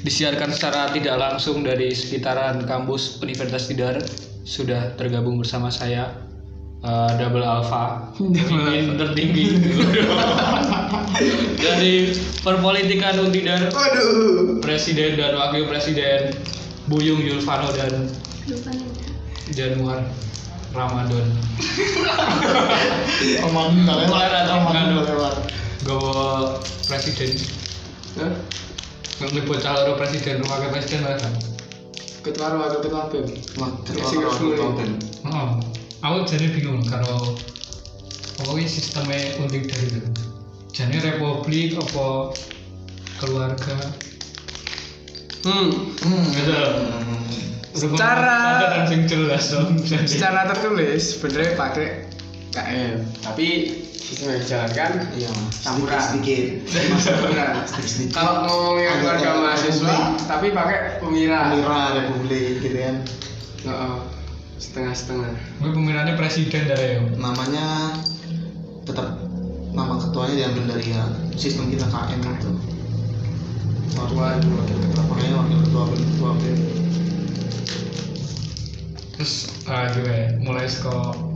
disiarkan secara tidak langsung dari sekitaran kampus Universitas Tidar sudah tergabung bersama saya eh, Double Alpha pemimpin tertinggi dari perpolitikan Untidar Waduh. Presiden dan Wakil Presiden Buyung Yulvano dan Januar Ramadan Oman kalian. Gawa Presiden Hah? Nggak bocah loro Presiden Wakil Presiden lah kan Ketua wakil ketua BEM. Wah, ketua sing. Oh, aku jadi bingung kalau apa ini sistemnya unik dari itu. Jadi republik apa keluarga? Hmm. Hmm. Gitu. Secara- jelas dong. Secara tertulis sebenarnya pakai KM, tapi yang dijalankan Iya, Campuran. sedikit. Campuran. Sedikit. Kalau ngomongin keluarga mahasiswa, tapi pakai pemira. Mira Republik gitu kan. Heeh. Setengah-setengah. gue pemilihannya presiden dari ya. Namanya tetap nama ketuanya diambil dari ya sistem kita KM itu. Ketua itu wakil ketua. Makanya wakil ketua BEM ketua. Terus eh, gimana ya? Mulai sekolah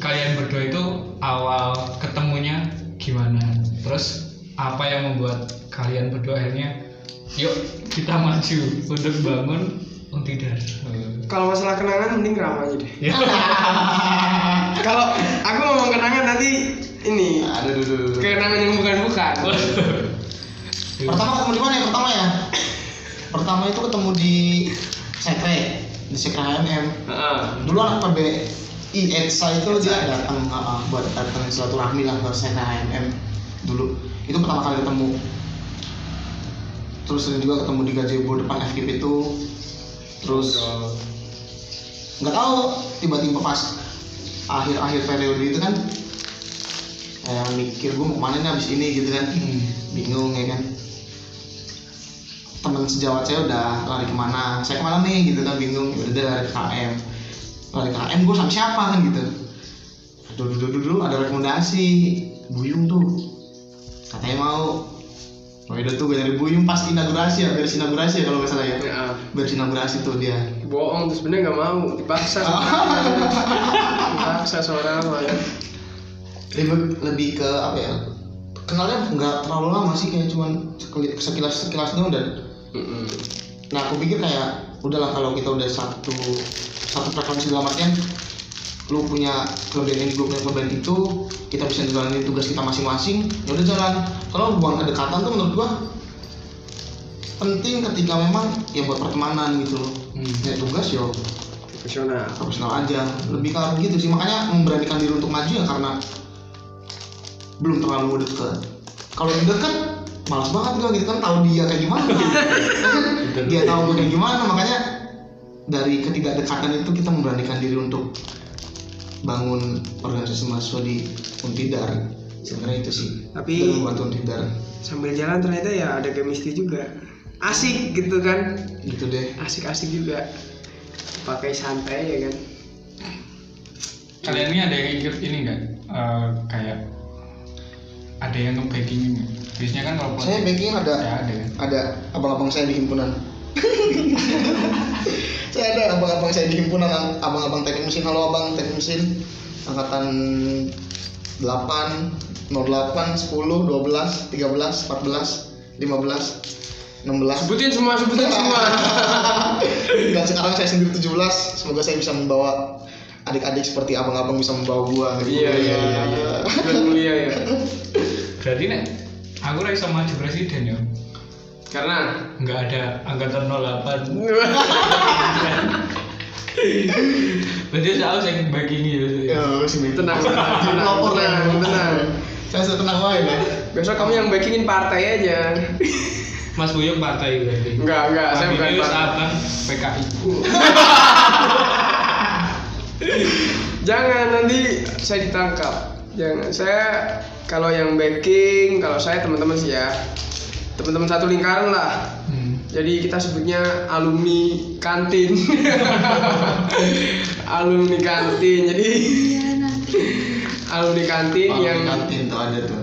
kalian berdua itu awal ketemunya gimana? Terus apa yang membuat kalian berdua akhirnya yuk kita maju untuk bangun Untidar. Kalau masalah kenangan mending Rama aja deh. Ya. Kalau aku ngomong kenangan nanti ini Ada dulu. kenangan yang bukan-bukan. Pertama ketemu di mana ya? Pertama ya? Pertama itu ketemu di Sekre, di Sekre HMM. Heeh. Dulu anak PBI ETSA itu dia datang uh, buat datang silaturahmi lah ke Sekre HMM dulu. Itu pertama kali ketemu. Terus sering juga ketemu di gazebo depan FKIP itu. Terus nggak tahu tiba-tiba pas akhir-akhir periode itu kan kayak mikir gue mau ke mana nih abis ini? Gitu kan. Bingung ya kan. Teman sejawat saya udah lari ke mana saya ke mana nih? Gitu kan bingung. Ya udah lari ke KM ke KM gue sama siapa kan gitu dulu dulu dulu ada rekomendasi Buyung tuh katanya mau Oh udah tuh gue dari Buyung pas inaugurasi ya, beres inaugurasi ya kalau nggak salah ya. Heeh. Beres inaugurasi tuh dia. Bohong tuh sebenarnya nggak mau dipaksa. dipaksa seorang apa ya? lebih lebih ke apa ya kenalnya nggak terlalu lama sih kayak cuman sekilas sekilas doang dan Mm-mm. nah aku pikir kayak udahlah kalau kita udah satu satu frekuensi dalam artian lu punya kelebihan ini gue punya kelebihan itu kita bisa jalanin tugas kita masing-masing ya udah jalan. Kalau hubungan kedekatan tuh menurut gua penting ketika memang ya buat pertemanan gitu loh. Hmm. ya tugas yo. Profesional. profesional aja. Lebih ke gitu sih. Makanya memberanikan diri untuk maju ya karena belum terlalu deket. Kalau udah deket malas banget gue gitu kan. Tahu dia kayak gimana. Dia tahu gue kayak gimana. Makanya dari ketidakdekatan itu kita memberanikan diri untuk bangun organisasi mahasiswa di Untidar sebenarnya itu sih Tapi- dan membantu Untidar Sambil jalan ternyata ya ada chemistry juga. Asik gitu kan? gitu deh Asik-asik juga. Pakai santai ya kan? Kalian ini ada yang ikut ini nggak? Eh, kayak ada yang nge-backing Biasanya kan kalau saya backing ada ya ada ada abang-abang saya di himpunan saya ada abang-abang saya di himpunan abang-abang teknik mesin halo abang teknik mesin angkatan 8 08 10 12 13 14 15 16 Sebutin semua, sebutin semua. dan sekarang saya sendiri 17 semoga saya bisa membawa adik-adik seperti abang-abang bisa membawa gua gitu. Iya iya iya. iya. Mulia ya. Berarti nek aku ra iso maju presiden ya. Karena Nggak ada angkatan 08. Berarti saya harus yang backing gitu. ya sini tenang, tenang, tenang, Lapor ya. tenang, tenang. saya sudah tenang wae ya Besok kamu yang backingin partai aja. Mas Buyung partai berarti. Enggak, enggak, saya bukan ini partai. PKI. Jangan nanti saya ditangkap. Jangan. Saya kalau yang backing, kalau saya teman-teman sih ya. Teman-teman satu lingkaran lah. Hmm. Jadi kita sebutnya alumni kantin. alumni kantin. Jadi Iya nanti. alumni kantin Yang yang kantin tuh ada tuh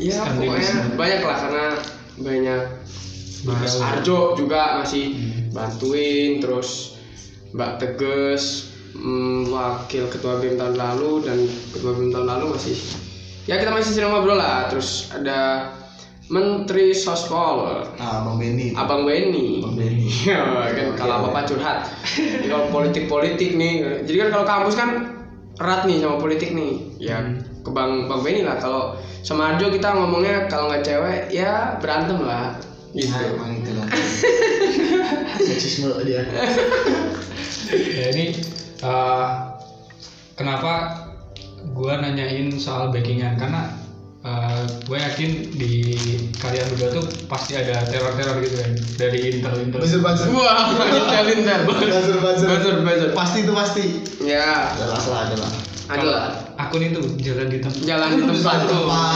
ya pokoknya banyak lah karena banyak Mas. Arjo juga masih bantuin terus Mbak Teges mm, wakil ketua BEM tahun lalu dan ketua BEM tahun lalu masih ya kita masih sering ngobrol lah terus ada Menteri Sospol Nah, Bang Benny. Abang Benny Bang Benny. Ya, kan kalau apa-apa curhat. Jadi kalau politik-politik nih. Jadi kan kalau kampus kan erat nih sama politik nih. Ya ke Bang Bang Benny lah. Kalau sama Arjo kita ngomongnya kalau nggak cewek ya berantem lah. Gitu. Gitu. emang itu lah. Seksisme dia. ya ini eh, kenapa gua nanyain soal backingan karena eh, gue yakin di kalian berdua tuh pasti ada teror-teror gitu kan dari intel intel buzzer. Wah, intel intel. Buzzer, buzzer. Buzzer, buzzer. Pasti itu pasti. Ya, Adalah lah, adalah. adalah akun itu jalan di tempat jalan di tempat tuh. tempat.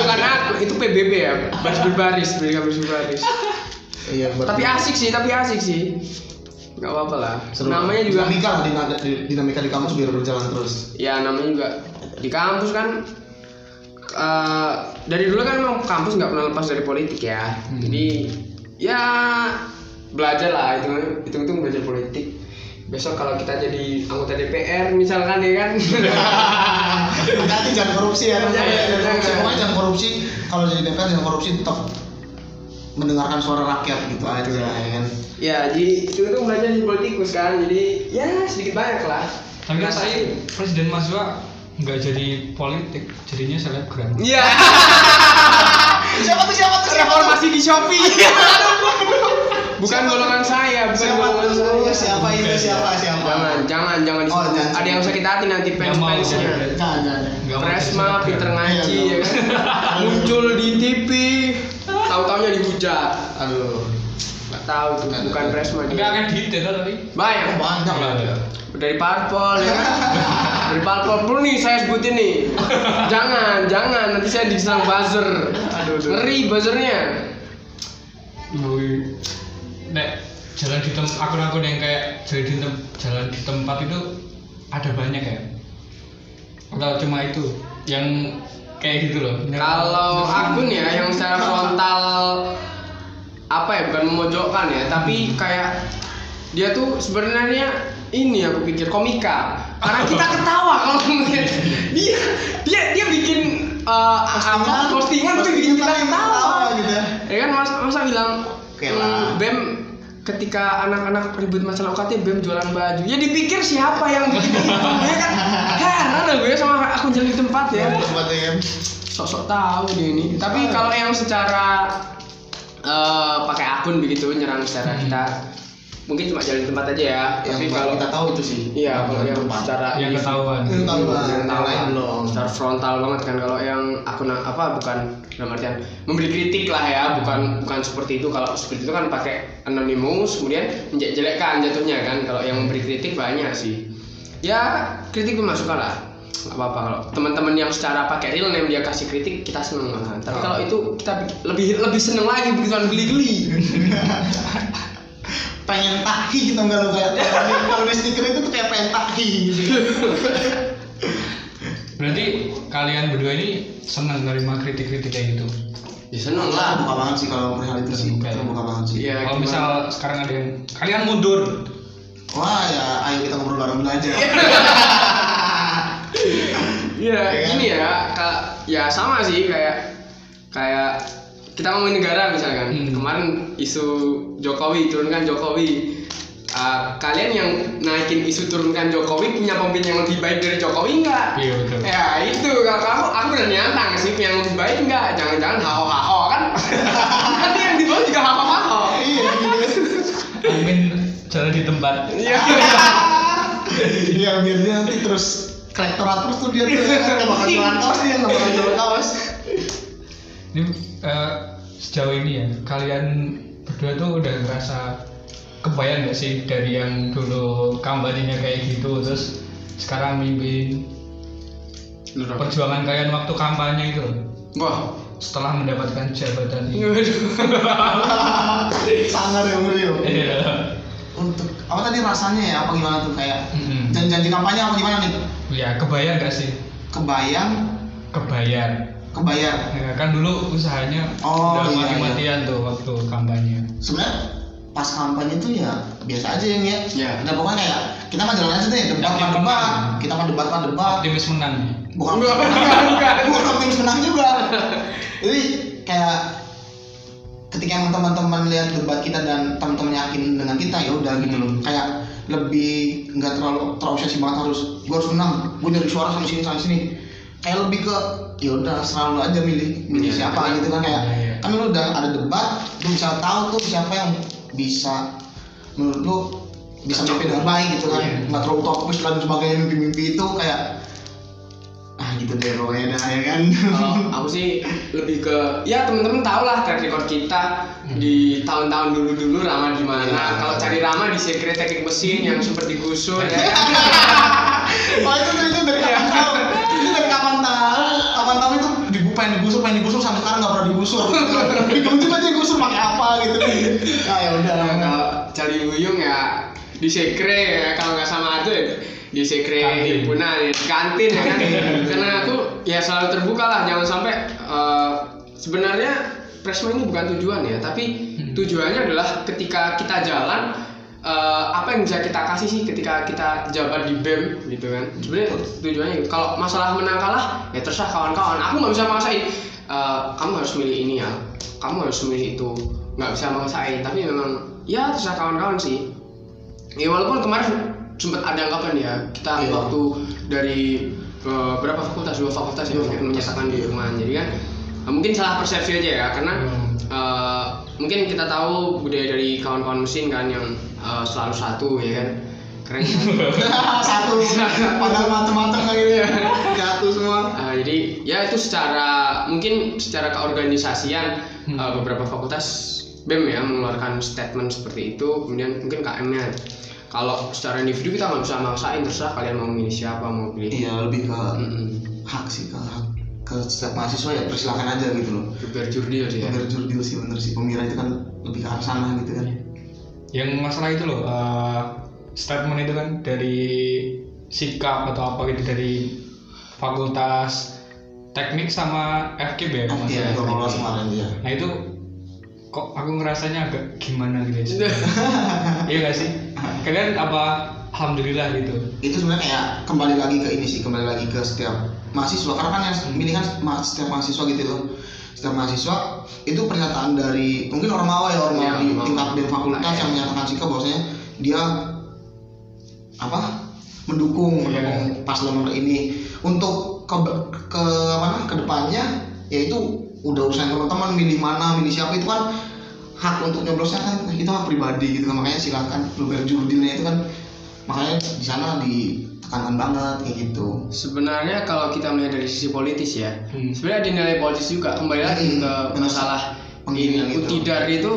Bukan aku, itu PBB ya, baris berbaris, pendidikan baris berbaris. Iya, Tapi asik sih, tapi asik sih. Gak apa-apa lah. Seru. Namanya juga dinamika lah dinamika, dinamika di kampus biar berjalan terus. ya namanya juga di kampus kan eh, dari dulu kan memang kampus nggak pernah lepas dari politik ya Hmm. jadi ya belajar lah itu itu itu belajar politik besok kalau kita jadi anggota DPR misalkan ya kan Hati-hati jangan korupsi ya, teman-teman. Jangan, Jangan korupsi. jangan. Pokoknya jangan korupsi. Kalau jadi DPR jangan korupsi tetap mendengarkan suara rakyat gitu aja ya kan. ya jadi itu itu belajar di politikus kan jadi ya sedikit banyak lah tapi kan saya presiden mahasiswa nggak jadi politik jadinya selebgram Iya. Siapa tuh siapa tuh Reformasi di Shopee. bukan golongan saya, bukan Siapa golongan saya. Siapa itu siapa siapa? Jangan, jangan, jangan Oh, jangan. Ada yang sakit hati nanti fans fansnya. jangan. Jangan Presma, Peter ngaji, Iya, ya kan? muncul di TV, tahu-taunya dihujat. Aduh. Tahu tuh, Nggak bukan. Presma tapi akan di tapi Banyak, Banyak lah. Dari parpol ya kan? Dari parpol pun nih saya sebutin nih. Jangan, jangan nanti saya diserang buzzer. Aduh, aduh. Ngeri buzzernya. Nek jalan di tempat akun-akun yang kayak jalan di, tem- jalan di tempat itu ada banyak ya atau cuma itu yang kayak gitu loh Kalau akun ya yang secara frontal apa ya bukan memojokkan ya, tapi kayak dia tuh sebenarnya ini aku pikir komika. Karena kita ketawa kalau ngeliat dia dia dia bikin uh, apa postingan tuh bikin kita ketawa. gitu ya. Ya kan mas masa bilang Oke "Hmm, lah. Bem ketika anak-anak ribut masalah UKT Bem jualan baju ya dipikir siapa yang bikin itu ya kan heran lah gue sama akun jalan di tempat ya ya sok-sok tahu dia ini. Tapi kalau yang secara eh, pakai akun begitu nyerang secara kita mungkin cuma jalan tempat aja ya. Yang Tapi kalau kita tahu itu sih. iya kalau yang Tempat. secara yang ketahuan Yang ketahuan. yang Yang lain belum. secara frontal banget kan kalau yang akun apa bukan dalam artian memberi kritik lah ya bukan bukan seperti itu kalau seperti itu kan pakai anonymous kemudian menjelekkan jatuhnya kan kalau yang memberi kritik banyak sih ya kritik itu masukan lah nggak apa-apa kalau teman-teman yang secara pakai real name dia kasih kritik kita seneng. Malahan tapi kalau itu kita bi- lebih lebih seneng lagi begituan geli-geli. Pengen tahi gitu nggak lo kayak kalau di stiker itu tuh kayak pengen tahi gitu. berarti kalian berdua ini senang nerima kritik-kritik kayak gitu? Ya seneng lah. Lah buka banget sih kalau perihal itu sih. Terbuka ya. banget sih. Iya, kalau gimana? misal sekarang ada yang kalian mundur. Wah ya ayo kita ngobrol bareng aja Iya, Ya kan? gini ya, Kak, ya sama sih kayak kayak kita ngomongin negara misalkan. Hmm. Kemarin isu Jokowi turunkan Jokowi. Ah, kalian yang naikin isu turunkan Jokowi punya pemimpin yang lebih baik dari Jokowi enggak? iya betul Ya itu kalau kamu aku udah nyantang sih yang lebih baik enggak? Jangan-jangan hao hao kan? Nanti yang di bawah juga hao hao. iya gitu Amin jalan di tempat Iya. iya biar dia nanti terus kolektorat terus tuh dia tuh nggak bakal jualan kaos dia nggak bakal jualan kaos ini eh, sejauh ini ya kalian berdua tuh udah ngerasa kebayang gak sih dari yang dulu kampanyenya kayak gitu terus sekarang mimpin perjuangan kalian waktu kampanye itu? Wah. setelah mendapatkan jabatan ini. Sangar ya Mario Iya. untuk apa tadi rasanya ya apa gimana tuh? Kayak Mm-mm. janji-janji kampanye apa gimana nih ya kebayang gak sih? Kebayang. Kebayang. Kebayar Ya, kan dulu usahanya Oh, udah iya, mati-matian tuh waktu kampanye. sebenarnya pas kampanye tuh ya biasa aja yang ya. Iya. udah pokoknya kayak kita mah jalan aja deh debat mah debat. kita mah debat mah debat. Optimis menang. bukan bukan, bukan. bukan optimis menang juga. Jadi kayak ketika teman-teman lihat debat kita dan teman-teman yakin dengan kita ya udah gitu loh. Kayak lebih nggak terlalu terobsesi banget harus gue harus menang gue nyari suara sama sini sama sini kayak lebih ke ya udah selalu aja milih milih Iya, siapa iya. gitu kan kayak Iya, iya. kan lu udah ada debat lu bisa tahu tuh siapa yang bisa menurut lu bisa memimpin dengan baik gitu kan Iya. nggak terlalu topis dan sebagainya mimpi-mimpi itu kayak ah gitu deh pokoknya dah ya kan Kalau aku sih lebih ke ya temen-temen tau lah track record kita di tahun-tahun dulu-dulu Rama gimana. Iya. Kalau cari Rama di sekret teknik mesin yang sempat digusur ya kan. Wah itu itu dari kapan tahu? Itu dari kapan tahu? Kapan tahu itu dibu pengen digusur pengen digusur sampai sekarang nggak pernah digusur. Digunting aja digusur pakai apa gitu. Nah ya udah. Nah, kalau cari Buyung ya di sekre ya kalau nggak sama itu ya di sekre himpunan ya, di kantin ya kan? Karena aku ya selalu terbuka lah jangan sampai eh, sebenarnya Presma ini bukan tujuan ya tapi tujuannya adalah ketika kita jalan eh, apa yang bisa kita kasih sih ketika kita jabat di BEM gitu kan? Sebenarnya tujuannya gitu. kalau masalah menang kalah ya terserah kawan-kawan. Aku nggak bisa maksain eh, kamu harus milih ini ya kamu harus milih itu. Nggak bisa maksain tapi memang ya terserah kawan-kawan sih ya walaupun kemarin sempat ada anggapan ya kita Iya. waktu dari eh, berapa fakultas dua fakultas yang menyatakan di rumah jadi kan eh, mungkin salah persepsi aja ya karena Hmm. eh, mungkin kita tahu budaya dari kawan-kawan mesin kan yang eh, selalu satu ya kan keren kan? Satu padahal macam-macam kayak gitu ya. Jatuh semua. Eh, jadi ya itu secara mungkin secara keorganisasian Hmm. eh, beberapa fakultas BEM ya mengeluarkan statement seperti itu kemudian mungkin KM-nya kalau secara individu kita nggak bisa maksain terserah kalian mau milih siapa mau pilih Iya lebih ke Mm-mm. hak sih ke hak ke setiap mahasiswa ya persilakan aja gitu loh. berjurdil sih ya Biar jurdil sih bener sih pemira itu kan lebih ke arah sana gitu kan. Yang masalah itu loh, eh, statement itu kan dari sikap atau apa gitu dari fakultas teknik sama FKB ya. salah. kalau kemarin ya. Nah itu kok aku ngerasanya agak gimana gitu ya. iya gak sih? Kalian apa alhamdulillah gitu. itu sebenarnya kayak kembali lagi ke ini sih kembali lagi ke setiap mahasiswa karena kan yang milih kan setiap mahasiswa gitu loh setiap mahasiswa itu pernyataan dari mungkin orang mawa ya orang Ya, di tingkat BEM fakultas ya. yang menyatakan sikap bahwasanya dia apa mendukung Iya. mendukung paslon nomor ini untuk ke ke mana ke depannya yaitu udah urusan teman-teman milih mana milih siapa itu kan hak untuk nyoblosnya kan itu hak pribadi gitu kan makanya silakan lu berjurdilnya itu kan makanya di sana ditekankan banget kayak gitu sebenarnya kalau kita melihat dari sisi politis ya Hmm. sebenarnya ada nilai politis juga kembali lagi Hmm, ke masalah ini gitu. utidar itu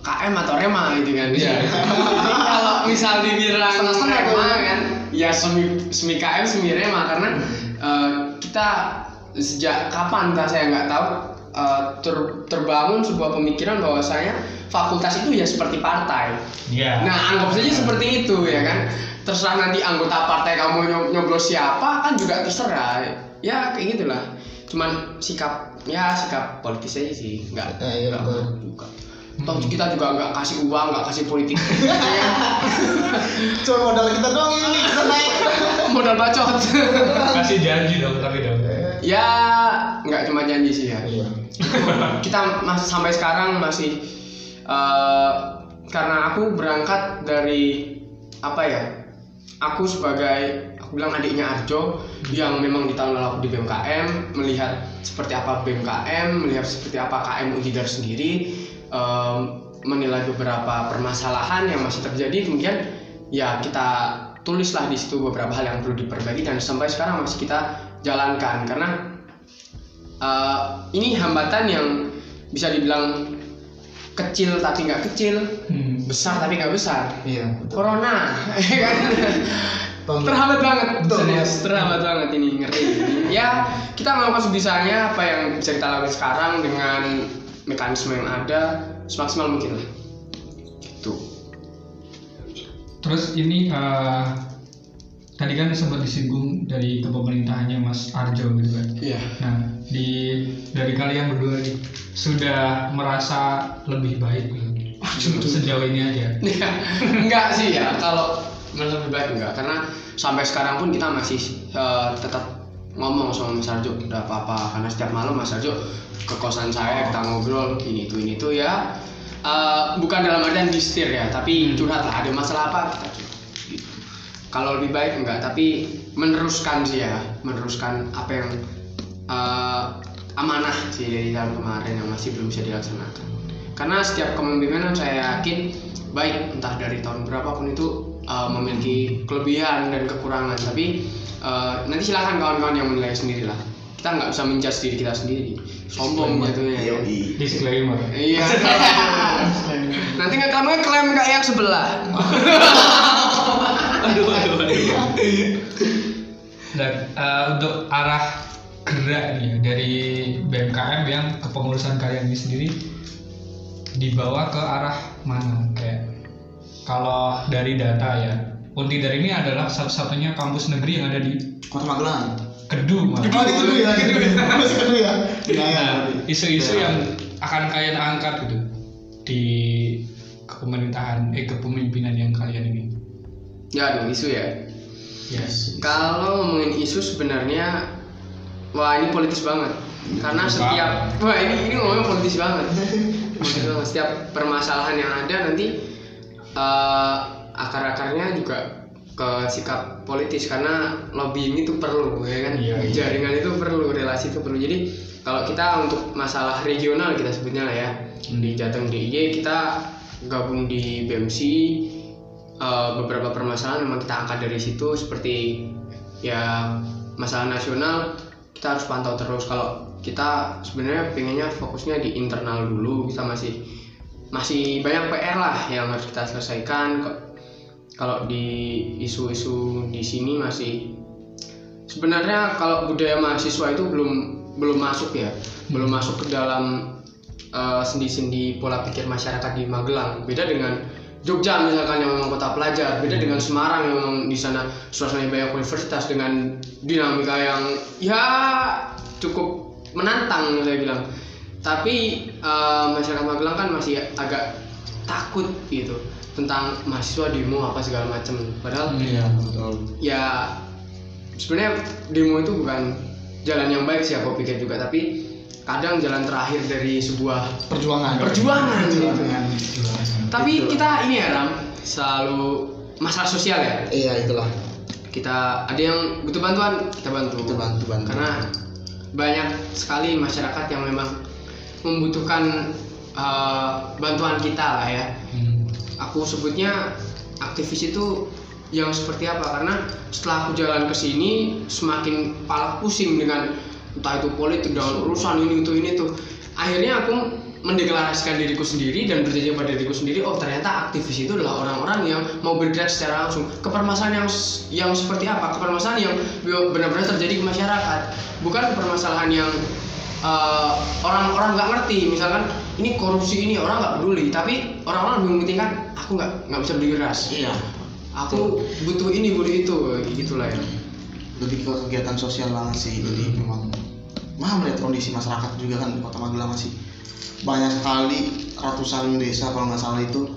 KM atau rema gitu kan Iya. Jadi kalau misal dibilang rema kan ya semi semi KM semi rema karena eh, kita sejak kapan entah saya nggak tahu eh, ter- terbangun sebuah pemikiran bahwasanya fakultas itu ya seperti partai Iya. Nah, anggap saja seperti itu ya kan. Terserah nanti anggota partai kamu nyob- nyoblos siapa kan juga terserah. Ya kayak gitulah. Cuman sikap ya sikap politis aja sih, nggak Ya, iya, nggak juga. Toh kita juga nggak kasih uang, nggak kasih politik. Cuma modal kita doang ini kita naik Modal bacot. Kasih janji dong tapi dong. Ya nggak cuma janji sih ya. iya kita masih sampai sekarang masih eh, karena aku berangkat dari apa ya aku sebagai aku bilang adiknya Arjo yang memang di tahun lalu aku di BMKM melihat seperti apa BMKM melihat seperti apa KM Udidar sendiri em, menilai beberapa permasalahan yang masih terjadi kemudian ya kita tulislah di situ beberapa hal yang perlu diperbaiki dan sampai sekarang masih kita jalankan. Karena eh, ini hambatan yang bisa dibilang kecil tapi nggak kecil Hmm. besar tapi nggak besar. Iya betul. Corona ya kan? Terhambat banget Betul, terhambat banget ini ngeri ya kita melakukan sebisanya apa yang bisa kita lakukan sekarang dengan mekanisme yang ada semaksimal mungkin lah. Gitu. Terus ini eh, tadi kan sempat disinggung dari kepemerintahannya Mas Arjo gitu kan. Iya. Nah, di dari kalian berdua nih sudah merasa lebih baik belum? Sejauh ini aja. Iya. enggak sih ya kalau menurut lebih baik enggak karena sampai sekarang pun kita masih eh, tetap ngomong sama Mas Arjo udah apa-apa karena setiap malam Mas Arjo ke kosan saya kita ngobrol ini tuh ini tuh ya Eh, bukan dalam artian distir ya tapi curhat lah ada masalah apa kita curhat gitu. Kalau lebih baik enggak tapi meneruskan sih ya meneruskan apa yang eh, amanah sih dari tahun kemarin yang masih belum bisa dilaksanakan. Karena setiap kepemimpinan saya yakin baik entah dari tahun berapapun itu eh, memiliki kelebihan dan kekurangan. Tapi eh, nanti silahkan kawan-kawan yang menilai sendiri lah kita nggak bisa menjudge diri kita sendiri. Sombong jatuhnya ya. Disclaimer. iya. Nanti ngeklaim ngeklaim kayak yang sebelah aduh, aduh, aduh. Dan eh, untuk arah gerak nih ya, dari BMKM yang kepengurusan kalian ini sendiri dibawa ke arah mana kayak kalau dari data ya Untidar ini adalah satu-satunya kampus negeri yang ada di Kota Magelang. Kedu malah. Oh, di Kedu ya, Kedu ya. Masih Kedu ya. Ya. Nah, isu-isu yang akan kalian angkat gitu di kepemerintahan eh kepemimpinan yang kalian ini. Ya aduh isu ya Yes. Kalau ngomongin isu sebenarnya wah ini politis banget. Karena setiap wah ini ini ngomongnya politis banget. Politis banget. Setiap permasalahan yang ada nanti eh, akar-akarnya juga ke sikap politis karena lobbying itu perlu ya kan Iya, iya. jaringan itu perlu relasi itu perlu jadi kalau kita untuk masalah regional kita sebutnya lah ya di Jateng DIY kita gabung di BMC eh, beberapa permasalahan memang kita angkat dari situ seperti ya masalah nasional kita harus pantau terus. Kalau kita sebenarnya pengennya fokusnya di internal dulu kita masih masih banyak PR lah yang harus kita selesaikan. Kalau di isu-isu di sini masih sebenarnya kalau budaya mahasiswa itu belum belum masuk ya. Belum masuk ke dalam eh, sendi-sendi pola pikir masyarakat di Magelang. Beda dengan Jogja misalkan yang memang kota pelajar beda dengan Semarang yang memang di sana suasananya banyak universitas dengan dinamika yang ya cukup menantang saya bilang tapi eh, masyarakat Magelang kan masih agak takut gitu tentang mahasiswa demo apa segala macam padahal Iya. betul. ya sebenarnya demo itu bukan jalan yang baik sih aku pikir juga tapi kadang jalan terakhir dari sebuah Perjuangan. Perjuangan. Perjuangan. tapi kita ini ya Ram selalu masalah sosial ya Iya, itulah. kita ada yang butuh bantuan kita bantu Kita bantu bantu. karena banyak sekali masyarakat yang memang membutuhkan eh, bantuan kita lah ya Hmm. aku sebutnya aktivis itu yang seperti apa karena setelah aku jalan ke sini semakin pala pusing dengan entah itu politik dengan urusan ini itu ini tuh akhirnya aku mendeklarasikan diriku sendiri dan berjanji pada diriku sendiri oh ternyata aktivis itu adalah orang-orang yang mau bergerak secara langsung. Ke permasalahan yang yang seperti apa? Ke permasalahan yang benar-benar terjadi ke masyarakat. Bukan permasalahan yang eh, orang-orang nggak ngerti. Misalkan ini korupsi ini orang nggak peduli. Tapi orang-orang lebih mementingkan aku nggak nggak bisa beli beras Iya. aku butuh ini butuh itu gitulah ya. Lebih ke kegiatan sosial banget sih. Jadi memang mah melihat kondisi masyarakat juga kan di Kota Magelang masih banyak sekali ratusan desa kalau nggak salah itu.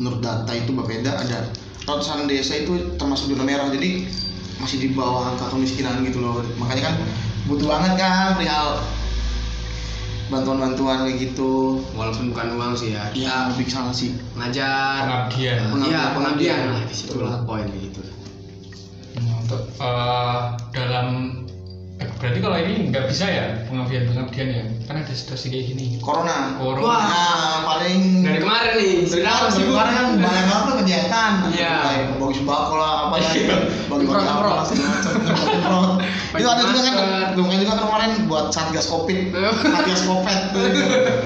Menurut data itu Bapeda ada ratusan desa itu termasuk zona merah jadi masih di bawah angka kemiskinan gitu loh. Makanya kan butuh banget kan perihal bantuan-bantuan kayak gitu. Walaupun bukan uang sih ya. Ya lebih ke sana sih. Ngajar Pengabdian. iya Pengabdian. pengabdian. Lah di situ Betul. lah poin gitu. Nah, untuk eh, dalam berarti kalau ini nggak bisa ya pengabdian pengabdian ya? Kan ada situasi kayak gini. Corona. Corona. Wah. nah paling dari kemarin nih. Dari kemarin sibuk kemarin kan banyak banget tuh kegiatan. Iya. Bagi sembako lah apa ya. Bagi bagi apa lah, itu ada juga kan bukan juga kan kemarin buat satgas covid. Satgas covid.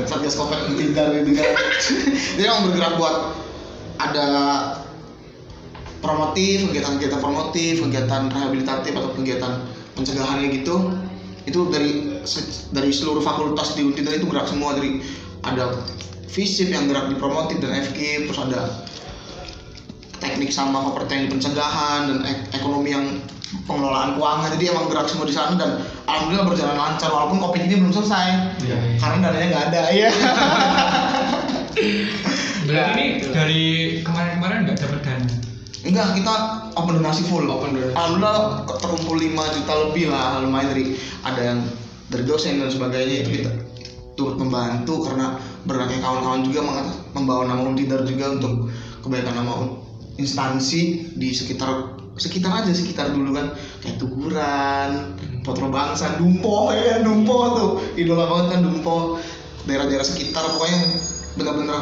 Satgas covid tidak gitu kan dia emang bergerak buat ada promotif kegiatan-kegiatan promotif kegiatan rehabilitatif atau kegiatan pencegahan kayak gitu itu dari se- dari seluruh fakultas di Untidan itu gerak semua dari ada FISIP yang gerak di promotif dan FK terus ada teknik sama teknik pencegahan dan ek- ekonomi yang pengelolaan keuangan jadi emang gerak semua di sana dan alhamdulillah berjalan lancar walaupun covid ini belum selesai Iya. karena dananya nggak ada ya Berarti Ya, ini itu. dari kemarin-kemarin nggak dapat dana. Enggak kita open donasi full. Open donasi. alhamdulillah terkumpul 5 juta lebih lah lumayan dari ada yang dari dosen dan sebagainya itu kita turut membantu karena berbagai kawan-kawan juga membawa nama Untidar juga untuk kebaikan nama instansi di sekitar sekitar aja sekitar dulu kan. Kayak Tuguran, Potro Bangsa, Dumpo ya kan Dumpo tuh. Idola banget kan Dumpo. Daerah-daerah sekitar pokoknya benar-benar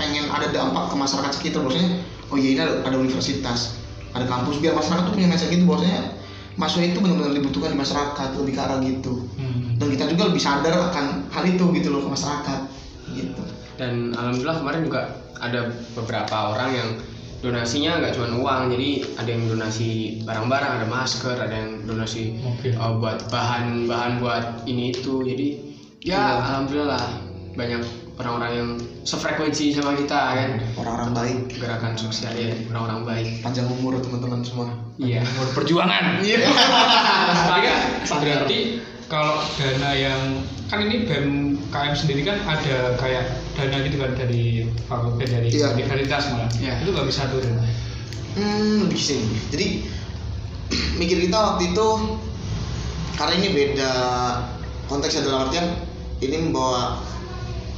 pengen ada dampak ke masyarakat sekitar bahwasanya oh iya ini ada, ada universitas ada kampus biar masyarakat tuh punya mindset gitu bahwasanya mahasiswa itu benar-benar dibutuhkan di masyarakat lebih ke arah gitu Hmm. dan kita juga lebih sadar akan hal itu gitu loh ke masyarakat gitu dan alhamdulillah kemarin juga ada beberapa orang yang donasinya nggak cuma uang jadi ada yang donasi barang-barang ada masker ada yang donasi Mobil. uh, buat bahan-bahan buat ini itu jadi ya Iya. alhamdulillah banyak orang-orang yang sefrekuensi sama kita kan orang-orang baik gerakan sosial ya orang-orang baik panjang umur teman-teman semua iya Umur perjuangan. Iya. Tapi kan berarti kalau dana yang kan ini BEM KM sendiri kan ada kayak dana gitu kan dari fakultas dari Iya. universitas malah. Iya. Itu nggak bisa turun. Hmm, sini. Jadi mikir kita waktu itu karena ini beda konteksnya dalam artian ini membawa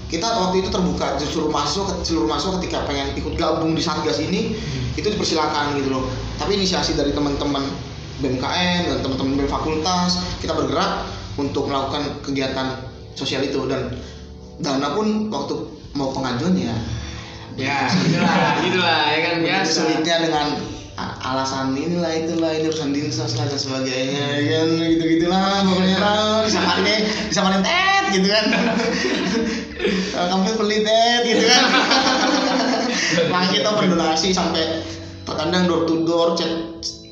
kita waktu itu terbuka seluruh mahasiswa seluruh mahasiswa ketika pengen ikut gabung di satgas ini itu dipersilakan gitu loh. Tapi inisiasi dari teman-teman BMKM dan teman-teman BEM fakultas kita bergerak untuk melakukan kegiatan sosial itu. Dan dana pun waktu mau pengajuan ya ya gitulah gitulah ya kan biasa. sulitnya dengan alasan inilah itulah ini urusan dinsos lah dan sebagainya ya kan gitu gitulah pokoknya. Bisa panen bisa panen tet gitu kan kampus pelit tet gitu kan makanya kita berdonasi sampai terkadang door to door chat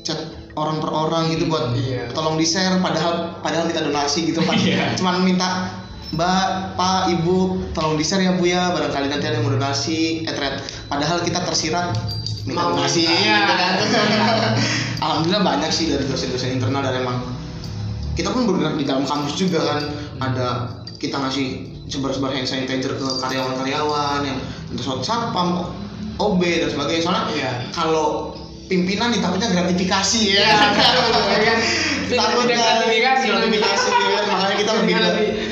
chat orang per orang gitu buat Iya. tolong di share padahal padahal kita donasi gitu Pak. Iya. cuman minta Mbak, Pak, Ibu, tolong di share ya Bu ya, barangkali nanti ada yang mau donasi, etret. Padahal kita tersirat minta Mau donasi, gitu kan. Alhamdulillah banyak sih dari dosen-dosen internal dan emang kita pun bergerak di dalam kampus juga kan. Ada kita ngasih sebar-sebar hand sanitizer ke karyawan-karyawan yang untuk satpam, OB dan sebagainya. Soalnya Iya. kalau pimpinan nih takutnya gratifikasi ya. Tidak gratifikasi. gratifikasi ya. makanya kita lebih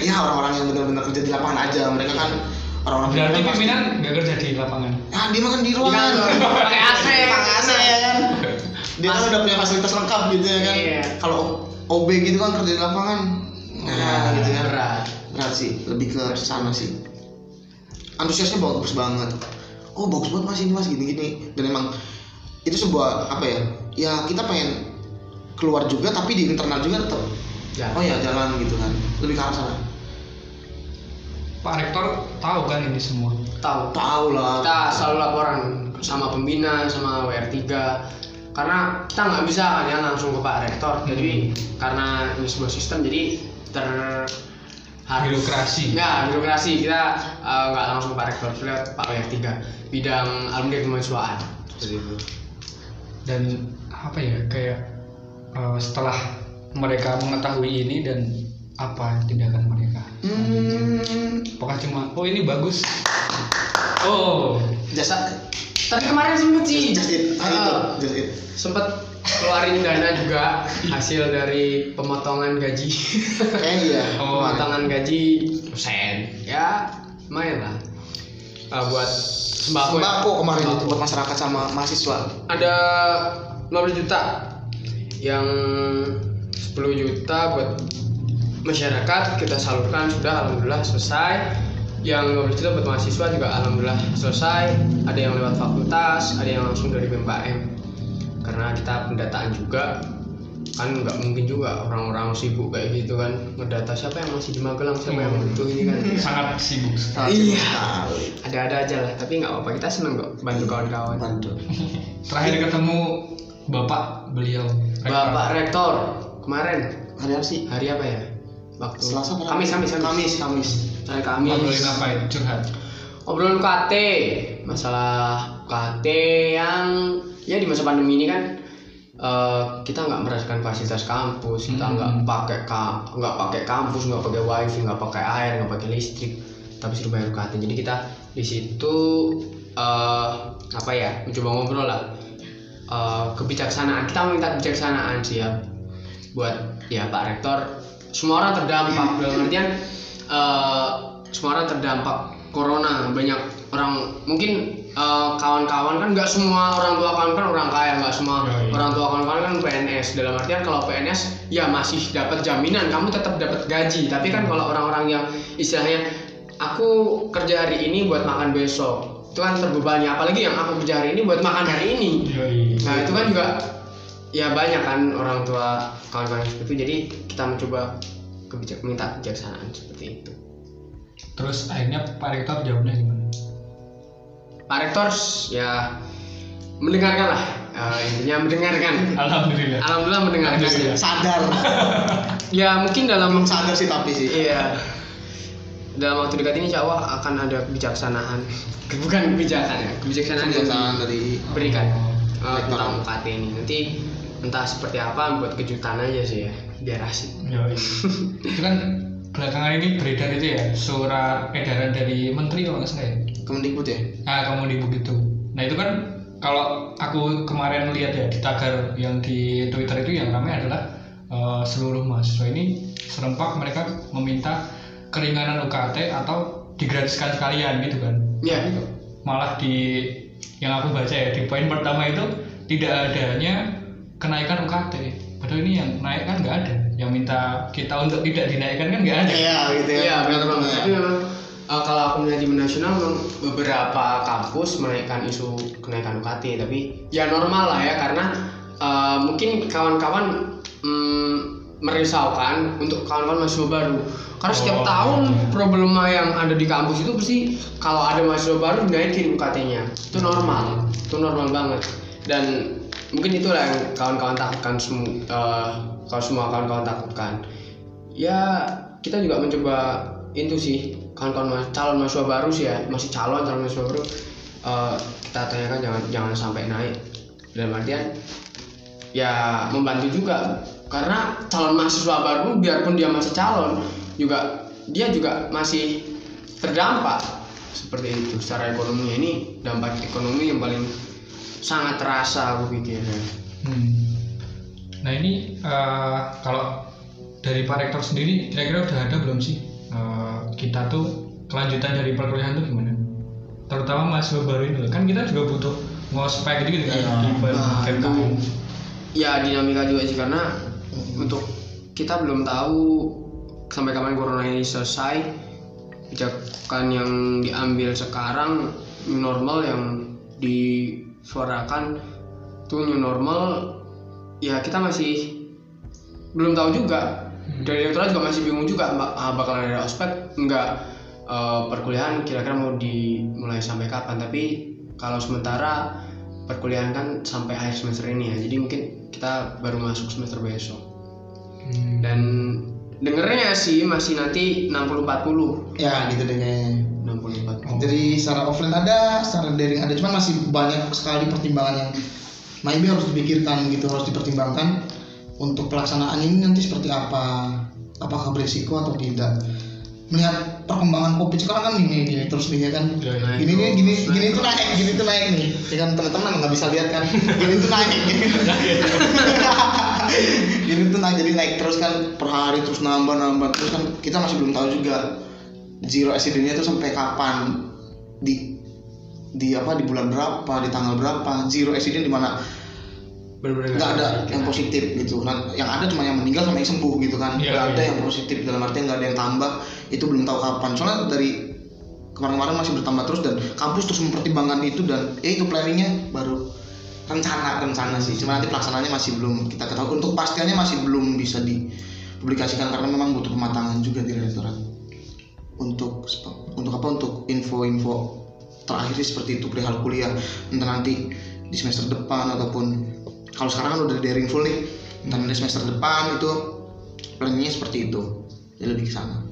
ya orang-orang yang benar-benar kerja di lapangan aja mereka kan orang-orang Berarti pimpinan nggak kerja di lapangan. ah dia makan di ruangan pakai AC, pakai AC ya kan dia kan udah punya fasilitas lengkap gitu ya kan Iya. kalau OB gitu kan kerja di lapangan nah gitu kan berat berat sih lebih ke sana sih. Antusiasnya bagus banget. Oh bagus banget mas ini mas gini gini dan emang itu sebuah apa ya ya kita pengen keluar juga tapi di internal juga tetap Ya. oh ya jalan gitu kan. Lebih ke arah sana. Pak Rektor tahu kan ini semua. tahu. Tahu lah. Kita selalu laporan sama pembina sama WR3 karena kita nggak bisa kan ya langsung ke Pak Rektor. Jadi karena ini sebuah sistem jadi ter harus Birokrasi. ya birokrasi kita eh, nggak langsung ke Pak Rektor. Lewat Pak WR3 bidang alumni kemahasiswaan. Seperti itu. Dan apa ya kayak eh, setelah mereka mengetahui ini dan apa tindakan mereka? hmm, Apakah cuma oh ini bagus? Oh, jasa tapi kemarin sempet sih. Just it. Just it. Sempet keluarin dana juga hasil dari pemotongan gaji. Kayaknya iya Oh, pemotongan gaji. Dosen ya lumayan lah. Eh, buat sembako ya. sembako kemarin itu Sembako. buat masyarakat sama mahasiswa. Ada 15 juta yang 10 juta buat masyarakat kita salurkan sudah alhamdulillah selesai. Yang 15 juta buat mahasiswa juga alhamdulillah selesai. Ada yang lewat fakultas ada yang langsung dari BMKM karena kita pendataan juga kan nggak mungkin juga orang-orang sibuk kayak gitu kan ngedata siapa yang masih di Magelang siapa yang butuh ini kan sangat sibuk. Iya. sekali. ada-ada aja lah tapi nggak apa-apa kita seneng kok bantu kawan-kawan bantu Terakhir ketemu bapak beliau. Rektor. Bapak Rektor kemarin hari apa sih hari apa ya? Waktu Selasa? Kamis Kamis Kamis Kamis Hari Kamis. Ngobrolin apa itu? Curhat. Obrolan KT masalah UKT yang ya di masa pandemi ini kan eh, kita nggak merasakan fasilitas kampus kita Hmm. nggak pakai ka- nggak pakai kampus nggak pakai wifi nggak pakai air nggak pakai listrik tapi suruh bayar UKT. Jadi kita di situ eh, apa ya mencoba ngobrol lah. Eh, kebijaksanaan kita minta kebijaksanaan sih ya buat ya Pak Rektor. Semua orang terdampak dalam artian eh, semua orang terdampak corona. Banyak orang mungkin eh, kawan-kawan kan nggak semua orang tua kawan kan orang kaya nggak semua Ya, iya. orang tua kawan-kawan kan PNS dalam artian kalau PNS ya masih dapat jaminan kamu tetap dapat gaji tapi kan kalau orang-orang yang istilahnya aku kerja hari ini buat makan besok itu kan terbebani apalagi yang aku kerja hari ini buat makan hari ini Yoi. Nah itu kan juga ya banyak kan orang tua kawan-kawan seperti itu jadi kita mencoba kebijak minta kebijaksanaan seperti itu. terus akhirnya Pak Rektor jawabnya gimana Pak Rektor ya mendengarkan lah. Eh, intinya mendengarkan. Alhamdulillah. Alhamdulillah mendengarkan. Alhamdulillah. sadar. Ya mungkin dalam belum sadar sih tapi sih. Iya. Dalam waktu dekat ini insya Allah akan ada kebijaksanaan. Bukan kebijakan ya. Kebijaksanaan yang kebiasaan dari diberikan eh, tentang UKT ini. Nanti entah seperti apa buat kejutan aja sih ya. Biar asik. Yoi. itu kan belakangan ini beredar itu ya surat edaran dari menteri kalau nggak salah ya. Kemendikbud ya? Kamu di begitu nah itu kan kalau aku kemarin lihat ya di tagar yang di twitter itu yang ramai adalah eh, seluruh mahasiswa ini serempak mereka meminta keringanan UKT atau digratiskan sekalian gitu kan. Iya. malah di yang aku baca ya di poin pertama itu tidak adanya kenaikan UKT padahal ini yang naik kan nggak ada yang minta kita untuk tidak dinaikkan kan nggak ada? Iya gitu ya. Iya benar banget. Ya. Tapi memang uh, kalau aku di nasional memang beberapa kampus menaikkan isu kenaikan UKT tapi ya normal lah ya karena uh, mungkin kawan-kawan mm, merisaukan untuk kawan-kawan mahasiswa baru. Karena setiap Oh, tahun iya. problema yang ada di kampus itu pasti kalau ada mahasiswa baru dinaikin UKT-nya itu normal. Itu normal banget. Dan mungkin itulah yang kawan-kawan takutkan semua kalau semua kawan-kawan takutkan ya kita juga mencoba itu sih kawan-kawan calon mahasiswa baru sih ya masih calon calon mahasiswa baru eh, kita tanyakan jangan jangan sampai naik dalam artian ya membantu juga karena calon mahasiswa baru biarpun dia masih calon juga dia juga masih terdampak seperti itu secara ekonomi ini dampak ekonomi yang paling sangat terasa aku pikir. Hmm. Nah ini eh, kalau dari Pak Rektor sendiri kira-kira udah ada belum sih eh, kita tuh kelanjutan dari perkuliahan tuh gimana? Terutama mahasiswa baru ini loh. kan kita juga butuh ngospek gitu gitu kan Iya. di Nah, BMKM. ya dinamika juga sih karena untuk kita belum tahu sampai kapan corona ini selesai kebijakan yang diambil sekarang new normal yang disuarakan itu new normal ya kita masih belum tahu juga. Dari direkturat juga masih bingung juga ah, bakal ada ospek enggak eh, perkuliahan kira-kira mau dimulai sampai kapan. Tapi kalau sementara perkuliahan kan sampai akhir semester ini ya jadi mungkin kita baru masuk semester besok. Hmm. dan dengernya sih masih nanti 60-40 ya gitu deh kayaknya. 60-40 jadi secara offline ada secara daring ada cuman masih banyak sekali pertimbangan yang maybe harus dipikirkan gitu harus dipertimbangkan untuk pelaksanaan ini nanti seperti apa apakah berisiko atau tidak. Melihat perkembangan covid sekarang kan gini gini terus nih ya kan? Ya, gini nih gini gini tuh naik gini tuh naik nih. Ya kan teman-teman nggak bisa lihat kan? Gini tuh naik. Gini tuh naik jadi naik terus kan per hari terus nambah nambah terus kan kita masih belum tahu juga zero accident-nya tuh sampai kapan di di apa di bulan berapa di tanggal berapa zero accident di mana. Nggak ada yang positif gitu. Kan yang ada cuma yang meninggal sama yang sembuh gitu kan. Iya, nggak ada iya. yang positif dalam artian nggak ada yang tambah. Itu belum tahu kapan. Soalnya dari kemarin-kemarin masih bertambah terus dan kampus terus mempertimbangkan itu dan ya itu planningnya baru rencana rencana sih. Cuma nanti pelaksanaannya masih belum kita ketahui. Untuk pastiannya masih belum bisa dipublikasikan karena memang butuh pematangan juga di rektorat. Untuk untuk apa untuk info-info terakhir sih seperti itu perihal kuliah entah nanti di semester depan ataupun kalau sekarang kan udah daring full nih entah nanti semester depan itu planningnya seperti itu ya lebih ke sana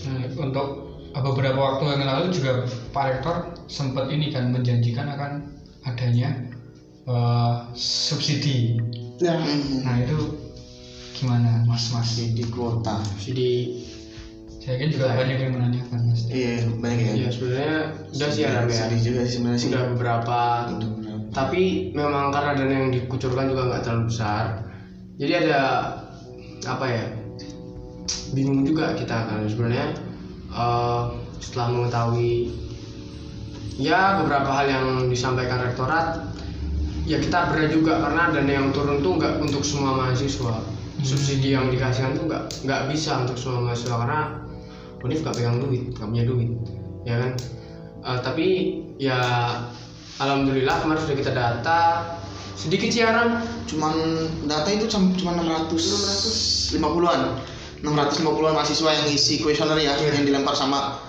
Nah, untuk beberapa waktu yang lalu juga Pak Rektor sempat ini kan menjanjikan akan adanya eh, subsidi. Ya. Hmm. Nah itu gimana Mas Mas? masih di kuota Jadi Saya kan juga banyak yang menanyakan Mas. iya banyak ya. Ya sebenarnya udah sih ya Ram ya. juga sih sebenarnya sih Sudah beberapa. Udah beberapa. tapi memang karena dana yang dikucurkan juga nggak terlalu besar. Jadi ada apa ya bingung juga kita kan. Sebenarnya eh, setelah mengetahui ya beberapa hal yang disampaikan rektorat ya kita berat juga karena dana yang turun tuh nggak untuk semua mahasiswa. Subsidi yang dikasihkan tuh nggak nggak bisa untuk semua mahasiswa karena Unif nggak pegang duit nggak punya duit ya kan? Eh, tapi ya alhamdulillah kemarin sudah kita data sedikit sih Aram cuman data itu cuma cuma 600 650-an 650-an mahasiswa yang isi kuesioner ya Iya. yang dilempar sama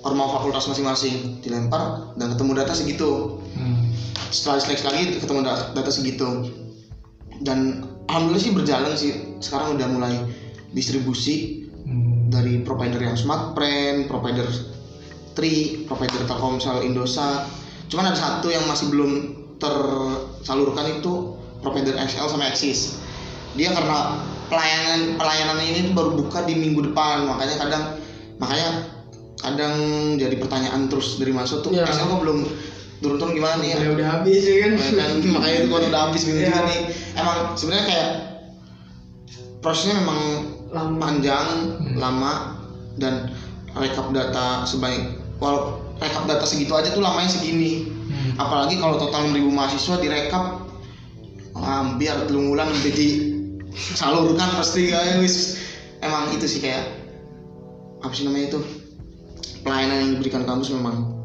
orma fakultas masing-masing. Dilempar dan ketemu data segitu. Hmm. setelah seleksi lagi ketemu da- data segitu. Dan alhamdulillah sih berjalan sih. Sekarang udah mulai distribusi. Hmm. Dari provider yang Smartfren, provider Tri, provider Telkomsel Indosat. Cuman ada satu yang masih belum tersalurkan itu provider XL sama Axis. Dia karena pelayanan pelayanan ini baru buka di minggu depan, makanya kadang makanya kadang jadi pertanyaan terus dari masuk tuh Iya. XL kok belum turun-turun gimana nih ya? udah udah habis ya kan Ya kan makanya itu kan udah habis Iya. juga nih. Emang sebenarnya kayak prosesnya memang Lama. panjang, Hmm. lama dan rekap data sebaik walau rekap data segitu aja tuh lamanya segini. Hmm. Apalagi kalau total 6000 mahasiswa direkap hampir telung bulan jadi salurkan pasti kayak wis emang itu sih kayak apa sih namanya itu pelayanan yang diberikan kampus memang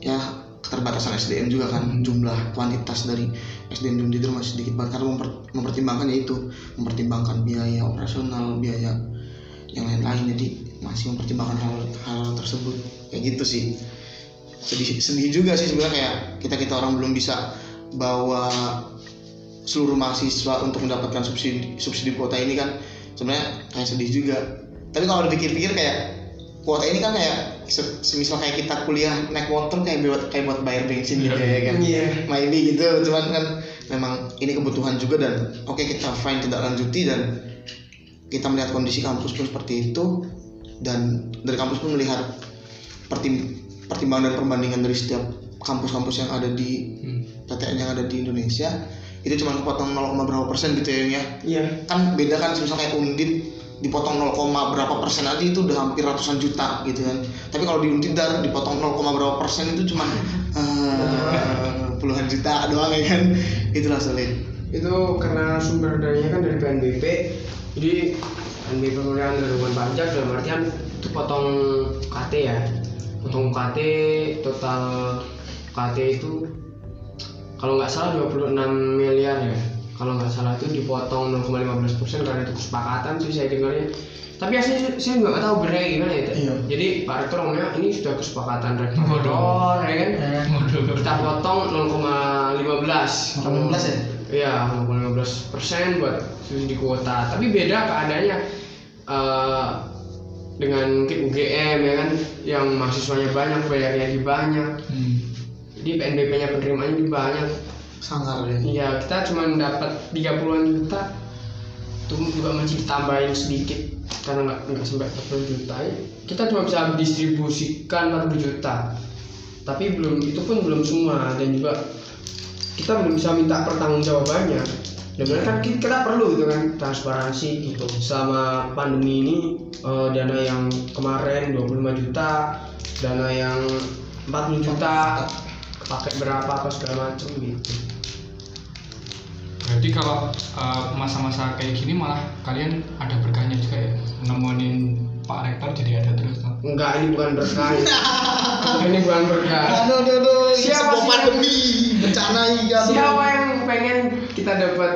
ya keterbatasan SDM juga kan jumlah kuantitas dari SDM di Undidir masih sedikit banget. Karena memper- mempertimbangkan yaitu mempertimbangkan biaya operasional biaya yang lain-lain. Jadi masih mempertimbangkan hal hal tersebut. Kayak gitu sih. Sedih sedih juga sih sebenarnya kayak kita kita orang belum bisa bawa seluruh mahasiswa untuk mendapatkan subsidi subsidi kuota ini kan. Sebenarnya kayak sedih juga. Tapi kalau dipikir-pikir kayak kuota ini kan kayak se- semisal kayak kita kuliah naik motor kayak buat kayak buat bayar bensin gitu ya kan? Iya. maybe gitu. Cuman kan memang ini kebutuhan juga dan oke kita fine tidak lanjuti dan kita melihat kondisi kampus pun seperti itu dan dari kampus pun melihat pertim- pertimbangan dan perbandingan dari setiap kampus-kampus yang ada di Hmm. PTN yang ada di Indonesia itu cuma kepotong 0, berapa persen gitu ya ya iya. Kan beda kan misalnya kayak undip dipotong 0, berapa persen aja itu udah hampir ratusan juta gitu kan. Tapi kalau di Untidar dipotong 0, berapa persen itu cuma eh, puluhan juta doang ya kan. Itulah sulit itu karena sumber dananya kan dari PNBP jadi PNBP pemilihan dari hubungan pajak dalam artian itu potong KT ya. Potong KT total KT itu kalau nggak salah 26 miliar ya kalau nggak salah itu dipotong 0,15 persen karena itu kesepakatan sih saya dengarnya tapi aslinya saya nggak tahu benernya gimana ya Teh. Iya. jadi Pak Rektor ngomongnya ini sudah kesepakatan rektor ya kan Waduh. kita potong 0,15 18 ya Iya, 0,15 persen buat subsidi kuota. Tapi beda keadaannya eh, dengan mungkin UGM ya kan, yang mahasiswanya banyak, bayarnya lebih banyak. Hmm. Jadi PNBP-nya penerimaannya lebih banyak. Sangar ya Iya, kita cuma dapat 30-an juta. Itu juga masih ditambahin sedikit karena nggak nggak sampai 40 juta. ya. Kita cuma bisa distribusikan 40 juta. Tapi belum itu pun belum semua dan juga kita belum bisa minta pertanggungjawabannya. Dan benar kan kita, perlu itu kan transparansi gitu. Selama pandemi ini eh, dana yang kemarin 25 juta, dana yang 40 juta pakai berapa apa segala macam gitu. Berarti kalau uh, masa-masa kayak gini malah kalian ada berkahnya juga ya nemenin Pak Rektor jadi ada terus toh. Enggak, ini bukan berkah. ini bukan berkah. aduh aduh aduh Siapa sih? pandemi bencana iya. Siapa yang pengen kita dapat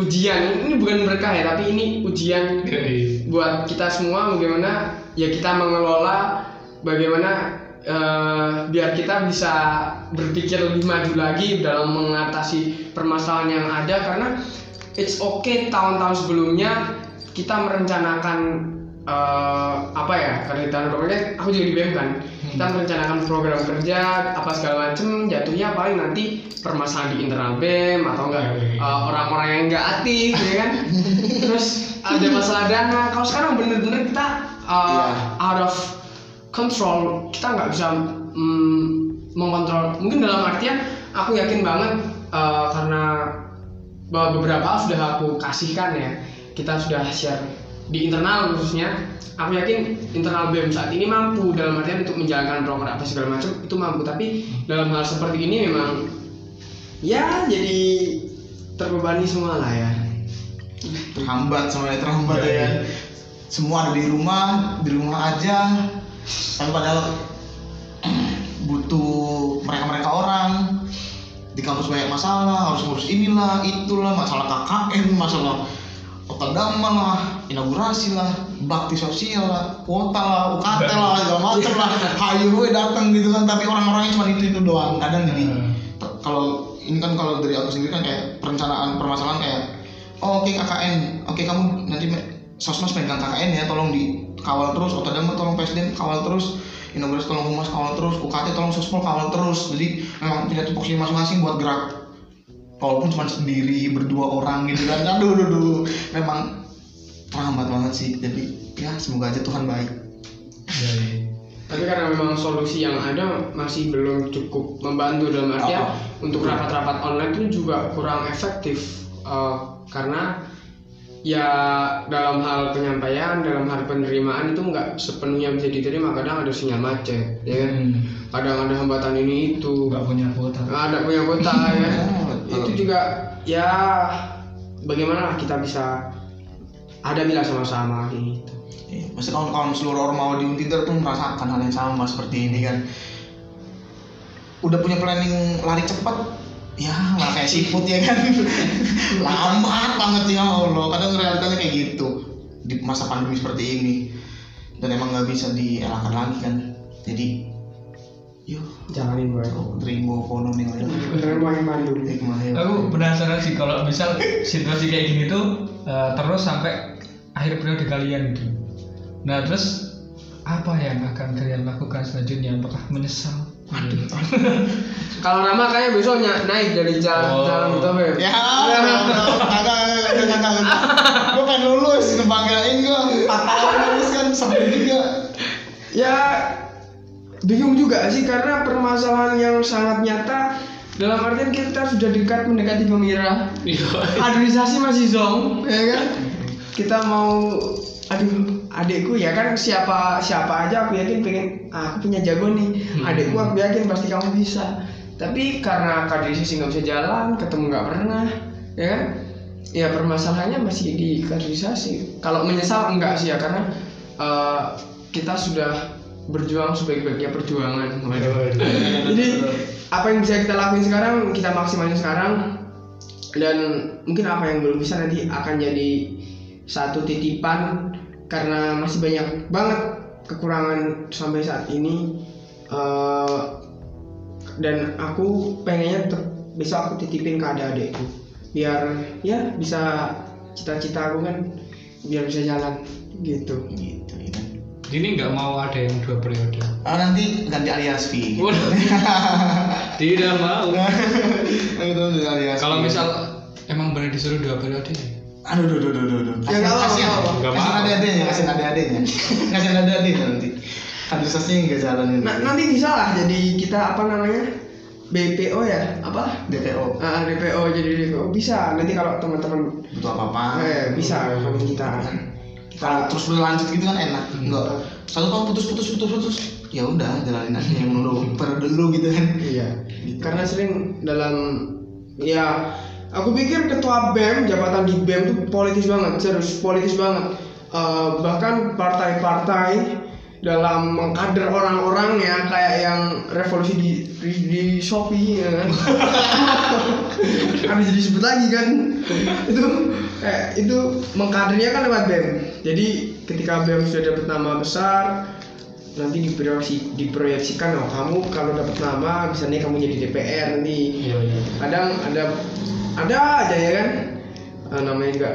ujian? Ini bukan berkah ya, tapi ini ujian buat kita semua bagaimana ya kita mengelola bagaimana eh, biar kita bisa berpikir lebih maju lagi dalam mengatasi permasalahan yang ada karena it's okay tahun-tahun sebelumnya kita merencanakan eh, apa ya kita kan aku juga di BEM kan kita merencanakan program kerja apa segala macem jatuhnya paling nanti permasalahan di internal BEM atau enggak eh, orang-orang yang enggak aktif ya kan? Terus ada masalah dana kalau sekarang bener-bener kita eh, Iya. out of control kita nggak bisa mm, mengontrol. Mungkin dalam artian aku yakin banget eh, karena bahwa beberapa sudah aku kasihkan ya kita sudah share di internal khususnya aku yakin internal BEM saat ini mampu dalam artian untuk menjalankan program apa segala macam itu mampu. Tapi dalam hal seperti ini memang ya jadi terbebani semua lah ya. Terhambat semuanya terhambat Iya, ya. kan semua ada di rumah di rumah aja tapi padahal butuh mereka mereka orang. Di kampus banyak masalah harus ngurus inilah itulah masalah KKN masalah otadama lah inaugurasi lah bakti sosial lah kuota lah UKT lah segala macem lah. Hayu we datang gitu kan tapi orang-orangnya cuma itu itu doang. Kadang gini t- kalau ini kan kalau dari aku sendiri kan kayak perencanaan permasalahan kayak oh, oke KKN oke kamu nanti me- sosmas pegang KKN ya tolong dikawal terus otadama tolong presiden kawal terus inaugurasi tolong humas kawal terus UKT tolong sospol kawal terus jadi memang punya tupoksi masing-masing buat gerak walaupun cuma sendiri berdua orang gitu kan aduh aduh, aduh. memang terhambat banget sih jadi ya semoga aja Tuhan baik Iya, iya. tapi karena memang solusi yang ada masih belum cukup membantu dalam artian Oh. untuk rapat-rapat online itu juga kurang efektif Eh, karena ya dalam hal penyampaian dalam hal penerimaan itu nggak sepenuhnya bisa diterima kadang ada sinyal macet ya kan Hmm. kadang ada hambatan ini itu nggak punya kuota nggak ada punya kota ya betul. itu juga ya bagaimana kita bisa ada bila sama-sama gitu Iya, Pasti kalau kalau seluruh orang mau di Untider tuh merasakan hal yang sama seperti ini kan. Udah punya planning lari cepat, ya nggak kayak siput ya kan. Lama banget ya Allah. Kadang realitanya kayak gitu di masa pandemi seperti ini. Dan emang nggak bisa dielakkan lagi kan. Jadi, yuk jalanin gue terima ekonomi aja. beneran mau yang ya. aku penasaran sih kalau misal situasi kayak gini tuh eh, terus sampai akhir periode kalian gitu nah terus apa yang akan kalian lakukan selanjutnya apakah menyesal Waduh. Kalau nama kayaknya besok naik dari jalan Oh. jalan itu Beb. Ya, kagak kagak kagak. Gue pengen lulus, ngebanggain gue. Empat tahun lulus kan sampai juga. Ya bingung juga sih karena permasalahan yang sangat nyata dalam artian kita sudah dekat mendekati pemirah kaderisasi masih zong ya kan kita mau aduh adikku ya kan siapa siapa aja aku yakin pengen ah, aku punya jago nih. Adikku aku yakin pasti kamu bisa. Tapi karena kaderisasi nggak bisa jalan ketemu nggak pernah ya kan? Ya permasalahannya masih di kaderisasi kalau menyesal enggak sih ya karena eh, kita sudah berjuang sebaik-baiknya perjuangan. Jadi apa yang bisa kita lakuin sekarang kita maksimalin sekarang. Dan mungkin apa yang belum bisa nanti akan jadi satu titipan karena masih banyak banget kekurangan sampai saat ini Eh, dan aku pengennya tetap besok aku titipin ke adik-adikku biar ya bisa cita-cita aku kan biar bisa jalan gitu Gitu ya kan. ini nggak mau ada yang dua periode Ah, nanti ganti alias V. Waduh. tidak mau kalau misal emang benar disuruh dua periode Aduh, duh, duh, duh, duh, duh. Ya, nggak apa-apa, nggak apa-apa. Apa-apa. ada-adanya, kasihan ada-adanya. Kasihan ada-adanya nanti. Kaderisasinya nggak jalan ini. Nah, nanti bisa lah jadi kita apa namanya BPO ya apa DPO ah, DPO jadi DPO bisa nanti kalau teman-teman butuh apa-apa. eh, bisa kalau kita Kalau terus berlanjut gitu kan enak. Enggak. Satu tahun putus-putus putus-putus. Ya udah, jalanin aja yang dulu per dulu gitu kan. iya karena sering dalam ya aku pikir ketua BEM jabatan di BEM tuh politis banget serius politis banget. Eh, bahkan partai-partai dalam mengkader orang-orang ya kayak yang revolusi di di, di Shopee ya kan? Harus disebut lagi kan? Itu kayak itu mengkadernya kan lewat BEM jadi ketika BEM sudah dapat nama besar nanti diproyeksi diproyeksikan oh kamu kalau dapat nama bisa nih kamu jadi DPR nanti. Iya iya. Kadang ada ada aja ya kan? Eh, namanya juga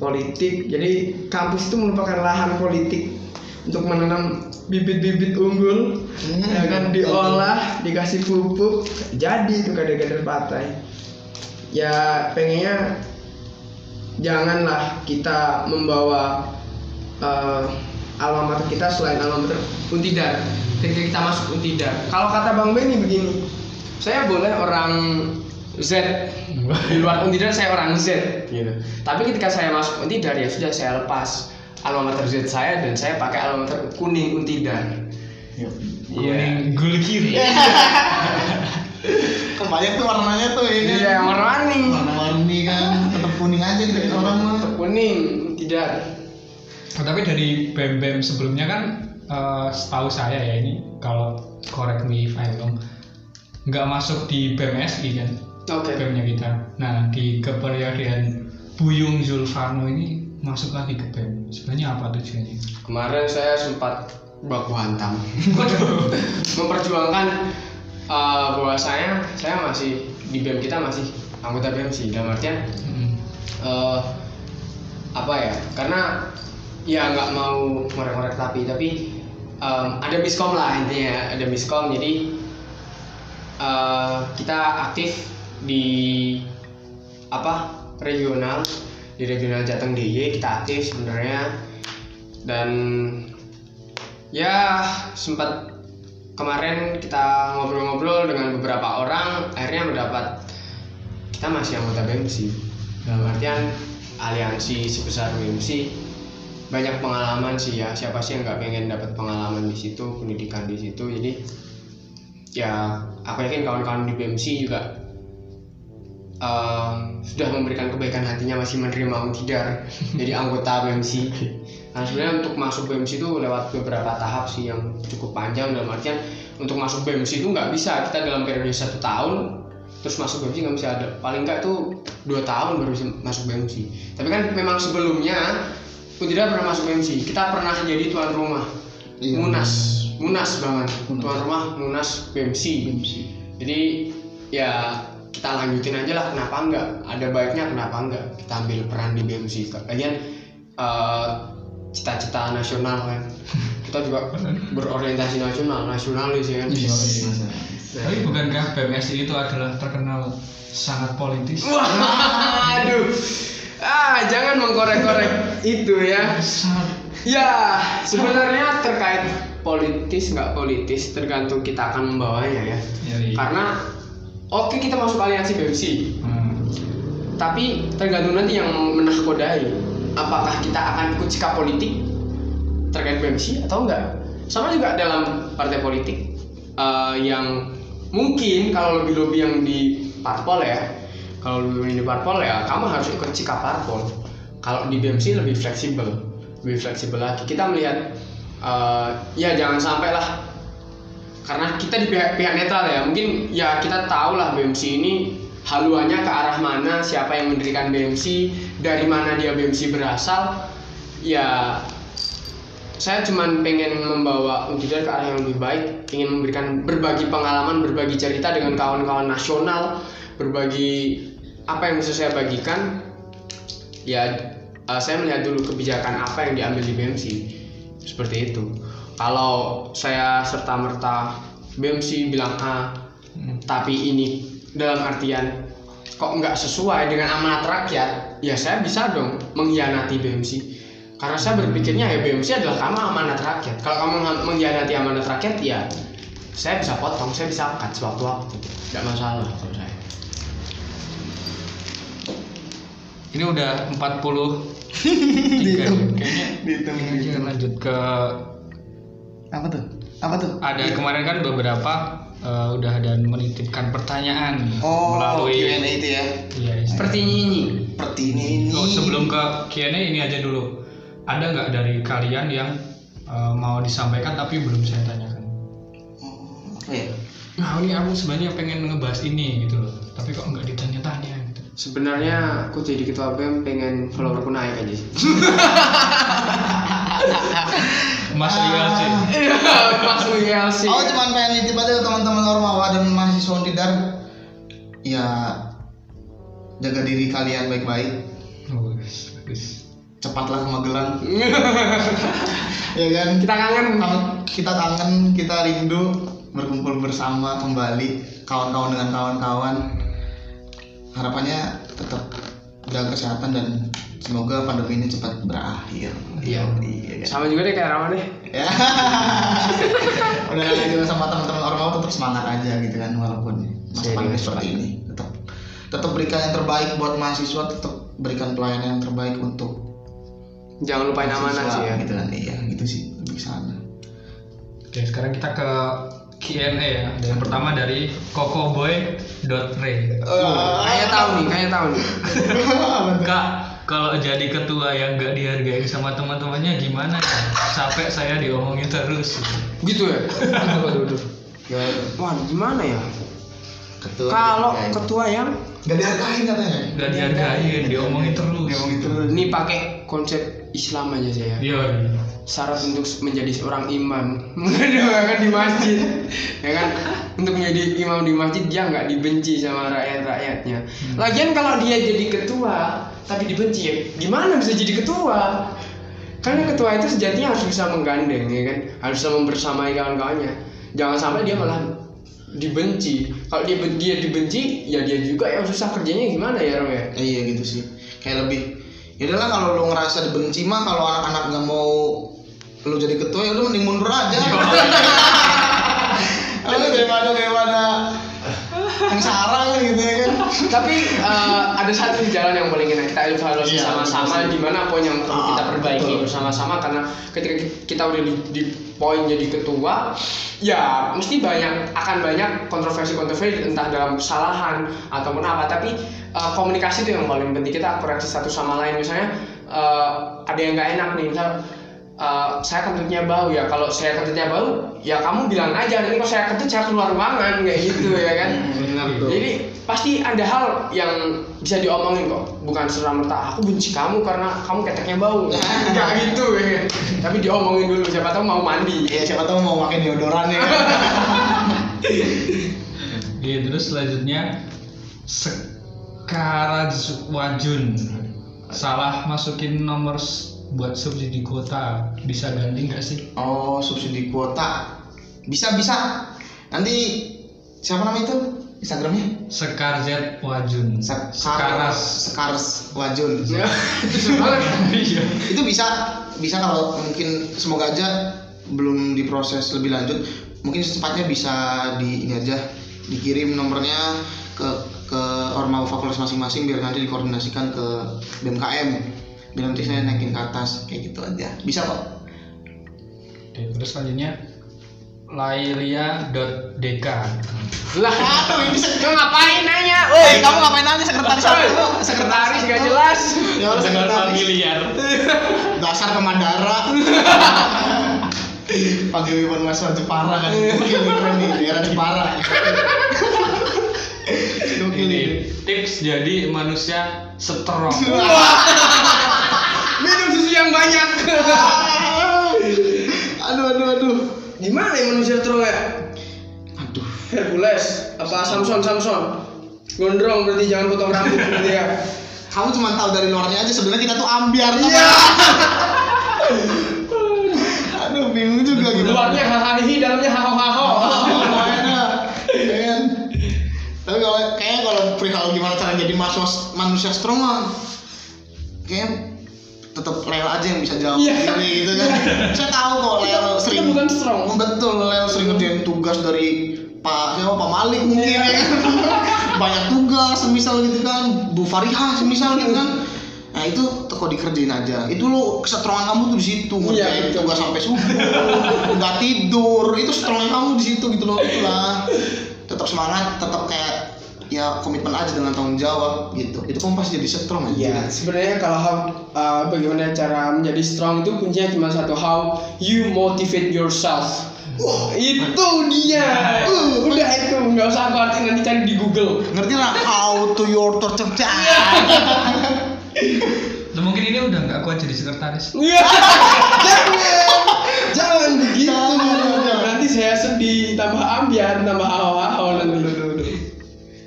politik. Jadi kampus itu merupakan lahan politik untuk menanam bibit-bibit unggul Hmm, ya kan? diolah dikasih pupuk jadi itu kader-kader partai ya pengennya janganlah kita membawa alma mater kita selain alma mater Untidar. Ketika kita masuk Untidar. Kalau kata Bang Benny begini saya boleh orang Z. Di luar Untidar saya orang Z gitu. Tapi ketika saya masuk Untidar ya sudah saya lepas alma mater Z saya dan saya pakai alma mater kuning Untidar. Kuning gul kiri. kan banyak tuh warnanya tuh ini Iya, warna-warni. warna-warni kan tetap kuning aja gitu kan orang mah. Kuning, tidak. Oh, tapi dari BEM BEM sebelumnya kan eh, setahu saya ya ini kalau correct me if I'm wrong nggak masuk di BMSI kan Oke. BEM-nya kita. Nah di keperiodean Buyung Zulfano ini masuk lagi ke BEM. Sebenarnya apa tujuannya? Kemarin saya sempat baku hantam. Memperjuangkan eh, bahwasanya saya masih di BEM kita masih anggota BEM sih dalam artian Hmm. eh, apa ya? Karena ya nggak mau ngorek-ngorek tapi tapi em, ada miskom lah intinya ada miskom jadi eh, kita aktif di apa regional di regional Jateng DIY kita aktif sebenarnya. Dan ya sempat kemarin kita ngobrol-ngobrol dengan beberapa orang akhirnya mendapat kita masih anggota BMC dalam artian aliansi sebesar BMC banyak pengalaman sih ya. Siapa sih yang nggak pengen dapat pengalaman di situ pendidikan di situ? Jadi ya aku yakin kawan-kawan di BMC juga eh, sudah memberikan kebaikan hatinya masih menerima Untidar jadi anggota BMC nah sebenarnya untuk masuk BMC itu lewat beberapa tahap sih yang cukup panjang dalam artian untuk masuk BMC itu nggak bisa. Kita dalam periode satu tahun terus masuk BMC nggak bisa. Ada paling nggak tuh dua tahun baru bisa masuk BMC tapi kan memang sebelumnya Untidar pernah masuk BMC kita pernah jadi tuan rumah. Iya. Munas. Munas banget. Munas. tuan rumah Munas BMC jadi ya kita lanjutin aja lah kenapa enggak? Ada baiknya kenapa enggak? Kita ambil peran di BMC. Kalian eh, cita-cita nasional kan. Kita juga berorientasi nasional nasionalis ya kan? Iya, Tapi bukankah BMSI itu adalah terkenal sangat politis? wah aduh ah jangan mengkorek-korek itu ya. Ya sebenarnya terkait politis nggak politis tergantung kita akan membawanya ya. Ya, iya. karena oke kita masuk aliansi BMC Hmm. tapi tergantung nanti yang menahkodai apakah kita akan ikut sikap politik terkait BMC atau enggak? Sama juga dalam partai politik. Eh, yang mungkin kalau lebih lebih yang di parpol ya kalau lebih di parpol ya kamu harus ikut sikap parpol. Kalau di BMC lebih fleksibel lebih fleksibel lagi. Kita melihat eh, ya jangan sampai lah karena kita di pihak, pihak netral ya. Mungkin ya kita tahu lah BMC ini haluannya ke arah mana siapa yang mendirikan BMC dari mana dia BMC berasal. Ya saya cuman pengen membawa Untidar ke arah yang lebih baik ingin memberikan berbagi pengalaman berbagi cerita dengan kawan-kawan nasional berbagi apa yang bisa saya bagikan. Ya eh, saya melihat dulu kebijakan apa yang diambil di BMC seperti itu kalau saya serta merta BMC bilang A tapi ini dalam artian kok nggak sesuai dengan amanat rakyat? Ya saya bisa dong mengkhianati BMC karena saya berpikirnya ya BMC adalah kamu amanat rakyat. Kalau kamu meng- mengkhianati amanat rakyat ya saya bisa potong saya bisa cut sewaktu-waktu. Nggak masalah kalau saya. Ini udah 40 tiga ya. Kayaknya Dihitung. kita lanjut ke apa tuh apa tuh ada kemarin kan beberapa eh, udah ada menitipkan pertanyaan oh melalui Q&A itu ya Iya, seperti ini seperti ini ini Oh, sebelum ke Q&A ini aja dulu. Ada nggak dari kalian yang eh, mau disampaikan tapi belum saya tanyakan? Oh, apa ya Nah, ini aku sebenarnya pengen ngebahas ini gitu loh. Tapi kok nggak ditanya-tanya gitu. sebenarnya aku jadi ketua BEM pengen followerku naik aja sih Mas Ah. Rial sih. Iya, Mas sih. Aku cuma pengen nitip aja ke teman-teman Ormawa dan mahasiswa Untidar ya jaga diri kalian baik-baik Oh, bagus, bagus. cepatlah ke Magelang ya kan Kita kangen. Kangen- kita kangen kita rindu berkumpul bersama kembali kawan-kawan dengan kawan-kawan harapannya tetap jaga kesehatan dan semoga pandemi ini cepat berakhir Iya. iya? Sama juga deh kayak Rama deh. ya udah juga sama teman-teman ormawa tetap semangat aja gitu kan walaupun masa pandemi seperti ini tetap tetap berikan yang terbaik buat mahasiswa tetap berikan pelayanan yang terbaik untuk Jangan lupain amanah sih ya. gitu kan iya gitu sih lebih sana Oke, sekarang kita ke Q&A ya. Dan yang pertama dari kokoboy.re. Kayaknya tahu nih, kayaknya tahu nih. Kak, kalau jadi ketua yang gak dihargai sama teman-temannya gimana ya? Capek saya diomongin terus. Gitu ya. Aduh, aduh, aduh. Gimana tuh? Wah, gimana ya? ketua Kalau ketua yang nggak dihargain katanya Gak dihargain, diomongin terus. diomongin terus ini pakai konsep Islam aja saya. Iya. Syarat untuk menjadi seorang imam. Dia kan di masjid. Ya kan? Untuk menjadi imam di masjid dia nggak dibenci sama rakyat rakyatnya. Lagian kalau dia jadi ketua tapi dibenci ya gimana bisa jadi ketua? Karena ketua itu sejatinya harus bisa menggandeng ya kan? Harus bisa membersamai kawan-kawannya. Jangan sampai dia malah dibenci. Kalau dia dia dibenci ya dia juga yang susah kerjanya gimana ya Rom ya? Eh, iya gitu sih. Kayak lebih ya udahlah kalau lu ngerasa dibenci mah kalau anak-anak nggak mau lu jadi ketua ya udah mending mundur aja. Aduh, daripada daripada yang sarang gitu ya kan. Tapi eh, ada satu jalan yang paling enak. Kita evaluasi Iya, sama-sama di mana poin yang perlu Ah, kita perbaiki betul. bersama-sama. Karena ketika kita udah di, di poin jadi ketua ya mesti banyak akan banyak kontroversi-kontroversi entah dalam kesalahan ataupun apa. Tapi eh, komunikasi itu yang paling penting. Kita koreksi satu sama lain. Misalnya eh, ada yang nggak enak nih. Misal eh, saya kentutnya bau ya. Kalau saya kentutnya bau ya kamu bilang aja. Nanti kalau saya kentut saya keluar ruangan. Kayak gitu ya kan jadi pasti ada hal yang bisa diomongin kok, bukan serta merta aku benci kamu karena kamu keteknya bau. Enggak gitu ya. Tapi diomongin dulu siapa tahu mau mandi. ya siapa tahu mau pakai deodoran ya kan Iya, terus selanjutnya Sekarajwajun salah masukin nomor buat subsidi kuota bisa ganti nggak sih? oh subsidi kuota bisa bisa nanti siapa nama itu instagramnya Sekarjet Wajun. Sek- Sekaras. Sekars Wajun Ya, itu. Iya. itu bisa bisa kalau mungkin semoga aja belum diproses lebih lanjut mungkin secepatnya bisa di ini aja dikirim nomornya ke ke ormawa fakultas masing-masing biar nanti dikoordinasikan ke BMKM biar nanti saya naikin ke atas kayak gitu aja bisa kok Oke, terus selanjutnya lailia.dk Lah, Aduh, ini sek- lu ngapain nanya? Eh, kamu ngapain nanya sekretaris aku? Sekretaris gak jelas. Ya udah sekretaris. familiar. Dasar kemandara. Panggil Iwan Mas Jepara kan. Nih keren nih, daerah Jepara. Ini tips jadi manusia strong. Minum susu yang banyak. Gimana ya manusia strong ya? Aduh. Hercules, apa Samson Samson? Gondrong berarti jangan potong rambut berarti ya. Kamu cuma tahu dari luarnya aja sebenarnya kita tuh ambiar. Iya. Aduh, bingung juga gitu. Luarnya hahaha, dalamnya kan? Tapi kalau kayaknya kalau perihal gimana cara jadi manusia, manusia strong mah kayaknya tetap Lel aja yang bisa jawab Iya. ini gitu kan. Saya tahu kok Lel sering bukan strong. Betul Lel sering ngerjain tugas dari Pak siapa Pak Malik mungkin Iya. ya kan. Banyak tugas semisal gitu kan. Bu Farihah semisal gitu kan. Nah itu kok dikerjain aja. Itu lo kesetrongan kamu tuh di situ Iya, ngerjain betul. tugas sampai subuh, nggak tidur. Itu strongnya kamu di situ gitu loh. Itulah. Tetap semangat, tetap kayak ya komitmen aja dengan tanggung jawab gitu. Itu kamu pasti jadi strong aja. Iya, sebenarnya kalau how, uh, bagaimana cara menjadi strong itu kuncinya cuma satu how you motivate yourself. Wah, itu dia. Uh, udah itu nggak usah aku arti nanti cari di Google. Ngerti lah how to your torture Tuh, mungkin ini udah nggak kuat jadi sekretaris. Iya. jangan, jangan begitu. Nanti saya sedih, tambah ambiar, tambah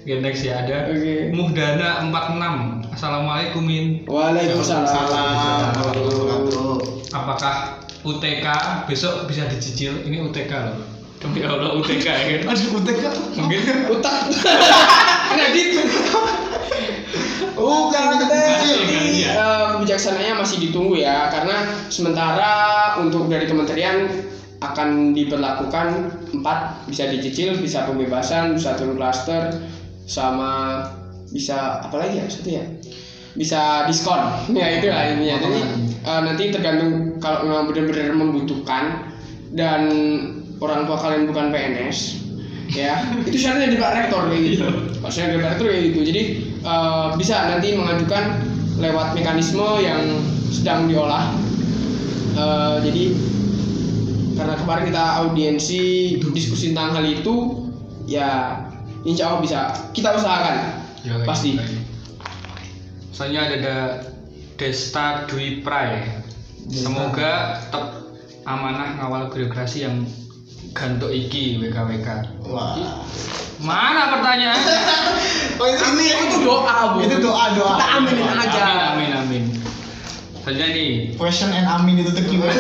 next ya ada Oke. Muhdana 46. Assalamualaikum Min. Waalaikumsalam. Apakah UTK besok bisa dicicil? Ini UTK loh. Demi Allah UTK ya kan? Aduh, kan? Mungkin Utak. Kredit. Oh, kan Jadi Iya. eh, kebijaksanaannya masih ditunggu ya karena sementara untuk dari kementerian akan diberlakukan empat bisa dicicil bisa pembebasan bisa turun klaster sama bisa apa lagi ya satu ya bisa diskon. Ya itu lah intinya. Jadi eh, nanti tergantung kalau memang benar-benar membutuhkan dan orang tua kalian bukan PNS ya itu syaratnya di Pak Rektor kayak gitu. Pak syaratnya di Pak Rektor kayak gitu. Jadi eh, bisa nanti mengajukan lewat mekanisme yang sedang diolah. Eh, jadi karena kemarin kita audiensi diskusi tentang hal itu ya insya Allah bisa kita usahakan Yoi. pasti Selanjutnya ada Da- Desta Dwi Prai. Semoga tetap amanah ngawal birokrasi yang gantuk iki WKWK. Wah. Mana pertanyaan? Oh, itu ini itu doa bu Itu doa, doa. kita aminin aja Amin amin amin. Selanjutnya nih question and amin itu gimana?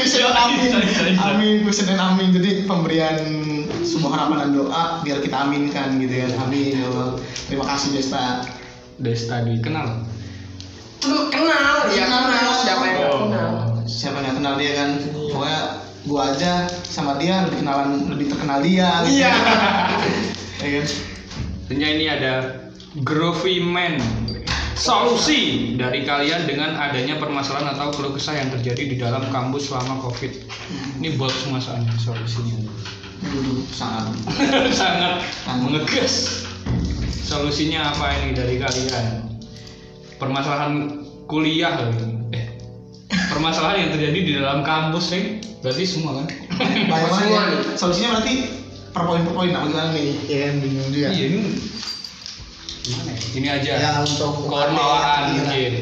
question and amin, amin, question and amin. Jadi pemberian sebuah harapan dan doa biar kita aminkan gitu ya. Amin ya Allah. Terima kasih Desta. Desta Dwi kenal. Lu kenal ya Kenal. kenal siapa yang Oh. kenal Siapa yang kenal dia kan? Pokoknya gua aja sama dia lebih kenalan lebih terkenal dia. gitu. iya Ya kan? Ini ada Groovy Man. Solusi dari kalian dengan adanya permasalahan atau keluh kesah yang terjadi di dalam kampus selama COVID. Ini buat semua soalnya solusinya. Dulu sangat sangat mengegas solusinya apa ini dari kalian permasalahan kuliah eh permasalahan yang terjadi di dalam kampus nih berarti semua kan banyak ya. Solusinya berarti per poin per poin apa gimana nih? Ya bingung juga. iya ini gimana ya? ini aja Ya untuk kormawaan Iya. mungkin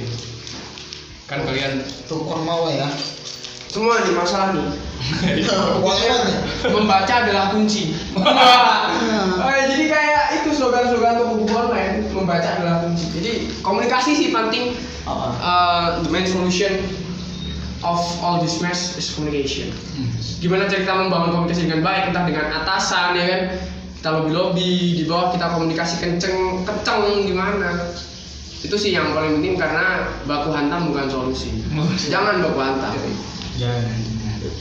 kan kalian Untuk kormawa ya. semua nih masalah nih membaca adalah kunci. Jadi kayak itu slogan-slogan untuk buku online membaca adalah kunci. Jadi komunikasi sih penting? Uh, the main solution of all this mess is communication. Gimana cara kita membangun komunikasi dengan baik entah dengan atasan ya kan? Kita lobby lobby di bawah kita komunikasi kenceng kenceng gimana? Itu sih yang paling penting karena baku hantam bukan solusi. Jangan baku hantam. Jangan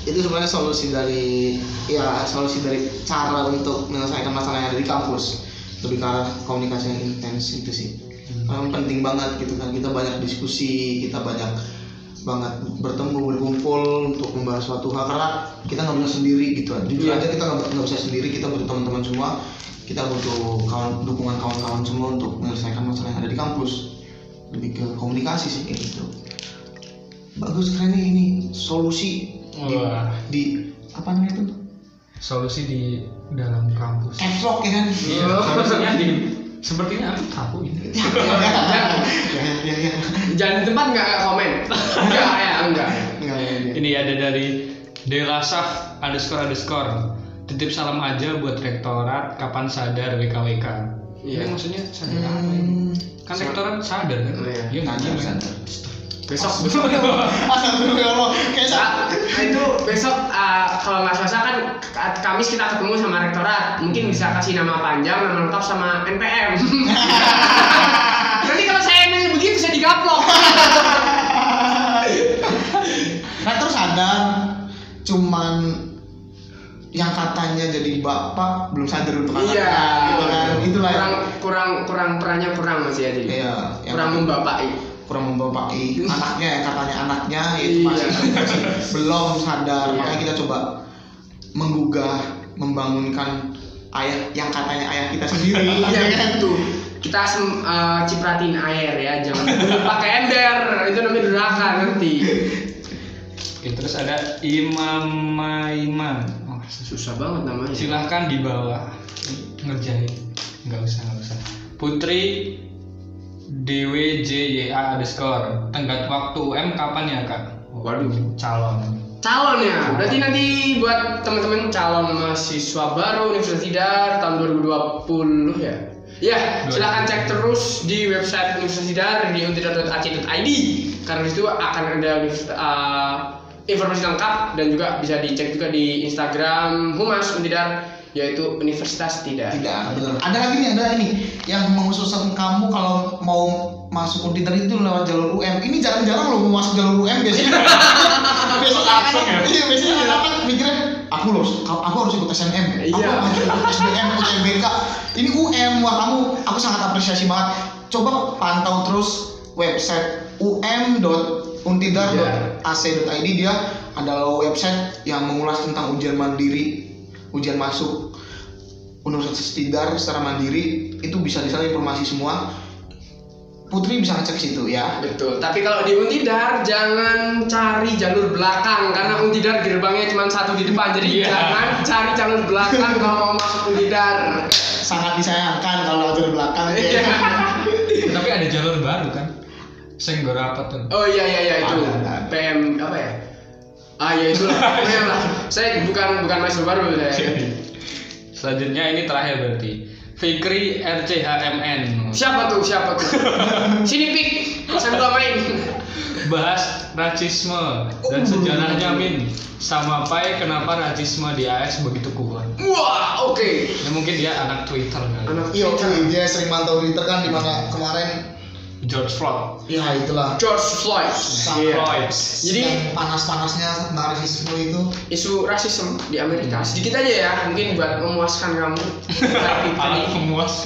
itu sebenarnya solusi dari ya solusi dari cara untuk menyelesaikan masalah yang ada di kampus. Lebih ke arah komunikasi yang intens itu sih. Memang penting banget gitu kan. Kita banyak diskusi kita banyak banget bertemu berkumpul untuk membahas suatu hal. Karena kita nggak bisa sendiri gitu. Kan jujur Iya. aja kita nggak nggak bisa sendiri. Kita butuh teman-teman semua. Kita butuh kawan dukungan kawan-kawan semua untuk menyelesaikan masalah yang ada di kampus. Lebih ke komunikasi sih kayak gitu. Bagus keren nih ini. Solusi di, Wah. di apa namanya itu solusi di dalam kampus caps ya kan iya solusinya di sepertinya aku tahu ini ya ya ya ya jangan di tempat nggak komen enggak ya enggak Enggak. Ini ada dari Delasaf underscore underscore titip salam aja buat rektorat kapan sadar WKWK. Iya. Maksudnya sadar apa ini? Hmm. Kan rektorat sadar kan? Oh, iya. Iya nggak Sadar, sadar. Besok. Besok. Astagfirullah. Kayak sa- Nah, itu besok uh, kalau nggak selesai kan Kamis kita ketemu sama rektorat. Mungkin bisa kasih nama panjang nama lengkap sama NPM nanti kalau saya nanya begitu saya digaplok. Rektor sadar cuman yang katanya jadi bapak belum sadar untuk anaknya iya. Gitu kan? Itulah kurang kurang kurang perannya kurang masih jadi iya kurang membapai kurang membapai anaknya yang katanya anaknya itu Iya. masih, masih belum sadar Iya. makanya kita coba menggugah membangunkan ayah yang katanya ayah kita sendiri Iya ya kan gitu. Kita sem- uh, cipratin air ya, jangan dulu pakai ember. Itu namanya durhaka nanti. Oke, terus ada Imam Maima. Oh, Susah banget namanya. silahkan di bawah ngerjain. Nggak usah nggak usah. Putri DWJYA underscore tenggat waktu UM kapan ya kak? Waduh. calon. Calon ya? Berarti nanti buat teman-teman calon mahasiswa baru Universitas Tidar tahun 2020 ya? Ya silahkan cek terus di website Universitas Tidar di untidar.ac.id karena di situ akan ada uh, informasi lengkap dan juga bisa dicek juga di Instagram Humas Untidar yaitu Universitas Tidar tidak benar ada lagi nih ada ini yang mengusulkan kamu kalau mau masuk Untider itu lewat jalur UM ini jarang-jarang loh mau masuk jalur UM biasanya. Biasanya Langsung ya? iya biasanya anak-anak mikirnya aku harus aku harus ikut SNM aku Iya. harus ikut SBM UTBK ini UM wah kamu aku sangat apresiasi banget. Coba pantau terus website um.untidar.ac.id dia adalah website yang mengulas tentang ujian mandiri ujian masuk Universitas Tidar secara mandiri itu bisa di sana informasi semua Putri bisa ngecek situ ya Betul, tapi kalau di Untidar jangan cari jalur belakang karena Untidar gerbangnya cuma satu di depan jadi Iya. jangan cari jalur belakang kalau mau masuk Untidar. sangat disayangkan kalau jalur belakang Iya. ya. Tapi ada jalur baru kan? Senggor apa tuh? Oh iya iya iya itu ada, ada. PM apa ya? Ah ya itu lah. Pokoknya lah. Saya bukan bukan mahasiswa baru saya. Selanjutnya ini terakhir berarti. Fikri RCHMN Siapa tuh siapa tuh? Sini pik, saya gua main. bahas rasisme dan sejarahnya Min sama Pai kenapa rasisme di AS begitu kuat Wah oke. ya mungkin dia anak Twitter kan Anak Iya, Twitter. oke, dia sering mantau Twitter kan di mana kemarin George Floyd. Ya itulah. George Floyd. Iya. Floyd. Jadi panas-panasnya tentang rasisme itu. Isu rasisme di Amerika. Sedikit aja ya mungkin buat memuaskan kamu. Alat pemuas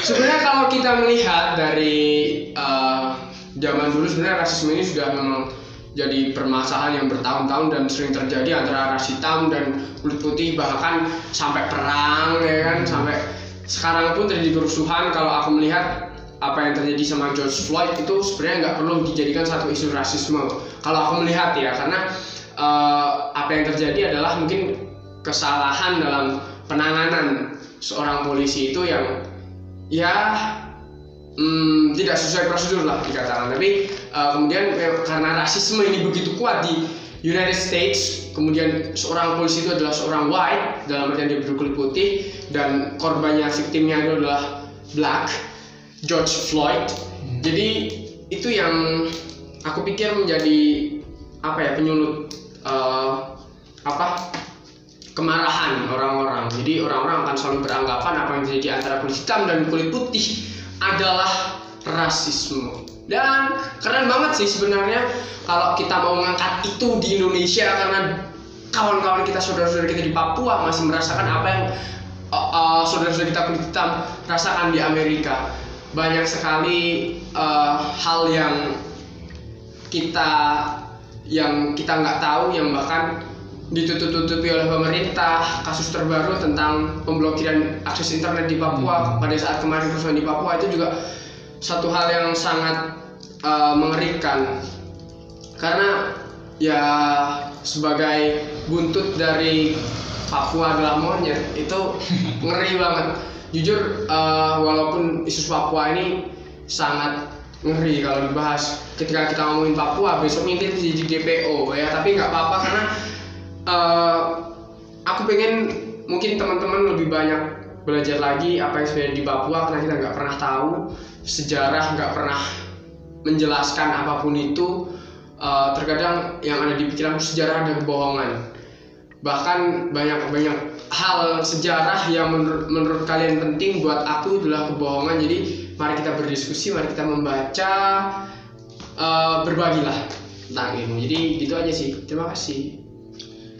sebenarnya kalau kita melihat dari eh, zaman dulu sebenarnya rasisme ini sudah memang jadi permasalahan yang bertahun-tahun dan sering terjadi antara ras hitam dan kulit putih bahkan sampai perang ya kan? Sampai sekarang pun terjadi kerusuhan. Kalau aku melihat apa yang terjadi sama George Floyd itu sebenarnya nggak perlu dijadikan satu isu rasisme. Kalau aku melihat ya karena eh, apa yang terjadi adalah mungkin kesalahan dalam penanganan seorang polisi itu yang ya hmm, tidak sesuai prosedur lah dikatakan. Tapi uh, kemudian eh, karena rasisme ini begitu kuat di United States kemudian seorang polisi itu adalah seorang white dalam artian dia berkulit putih dan korbannya victimnya itu adalah black George Floyd jadi itu yang aku pikir menjadi apa ya penyulut eh, apa kemarahan orang-orang. Jadi orang-orang akan selalu beranggapan apa yang terjadi antara kulit hitam dan kulit putih adalah rasisme. Dan keren banget sih sebenarnya kalau kita mau mengangkat itu di Indonesia karena kawan-kawan kita saudara-saudara kita di Papua masih merasakan apa yang uh, uh, saudara-saudara kita kulit hitam rasakan di Amerika. Banyak sekali uh, hal yang kita yang kita nggak tahu yang bahkan ditutup-tutupi oleh pemerintah kasus terbaru tentang pemblokiran akses internet di Papua pada saat kemarin kerusuhan di Papua itu juga satu hal yang sangat uh, mengerikan. Karena ya sebagai buntut dari Papua adalah monyet itu ngeri banget. Jujur uh, walaupun isu Papua ini sangat ngeri kalau dibahas. Ketika kita ngomongin Papua besoknya kita jadi DPO ya. Tapi nggak apa-apa karena eh, aku pengen mungkin teman-teman lebih banyak belajar lagi apa yang sudah di Papua karena kita nggak pernah tahu sejarah nggak pernah menjelaskan apa pun itu Eh, terkadang yang ada di pikiranku sejarah ada kebohongan. Bahkan banyak banyak hal sejarah yang menur- menurut kalian penting buat aku adalah kebohongan. Jadi mari kita berdiskusi mari kita membaca eh, berbagilah tentang ilmu. Jadi gitu aja sih. Terima kasih.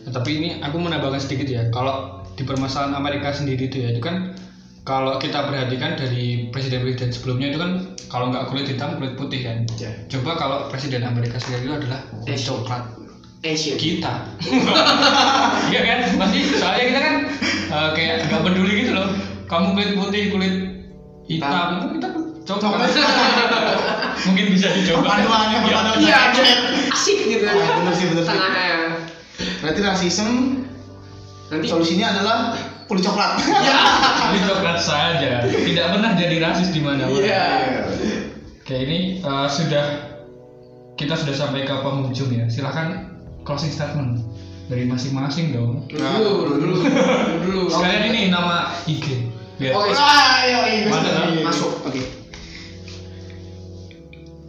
Nah, tapi ini aku menambahkan sedikit ya. Kalau di permasalahan Amerika sendiri itu ya itu kan kalau kita perhatikan dari presiden-presiden sebelumnya itu kan kalau nggak kulit hitam kulit putih kan. Ya. coba kalau presiden Amerika sendiri itu adalah kulit coklat. Asian. Kita. Iya kan? Pasti soalnya kita kan eh, kayak nggak peduli gitu loh. Kamu kulit putih kulit hitam kita coklat. Mungkin bisa dicoba. Perpaduannya, Ya. perpaduannya. iya asik gitu. Ah, bener sih, bener sih. tengahnya berarti rasisme nanti. solusinya adalah kulit coklat. Ya. Kulit coklat saja. Tidak pernah jadi rasis di mana-mana iya. Oke ini eh, sudah kita sudah sampai ke penghujung ya. Silahkan closing statement dari masing-masing dong. Dulu dulu dulu sekalian ini nama IG biar oke Ah, ayo, ayo, Mana? ayo, ayo. Masuk. Oke.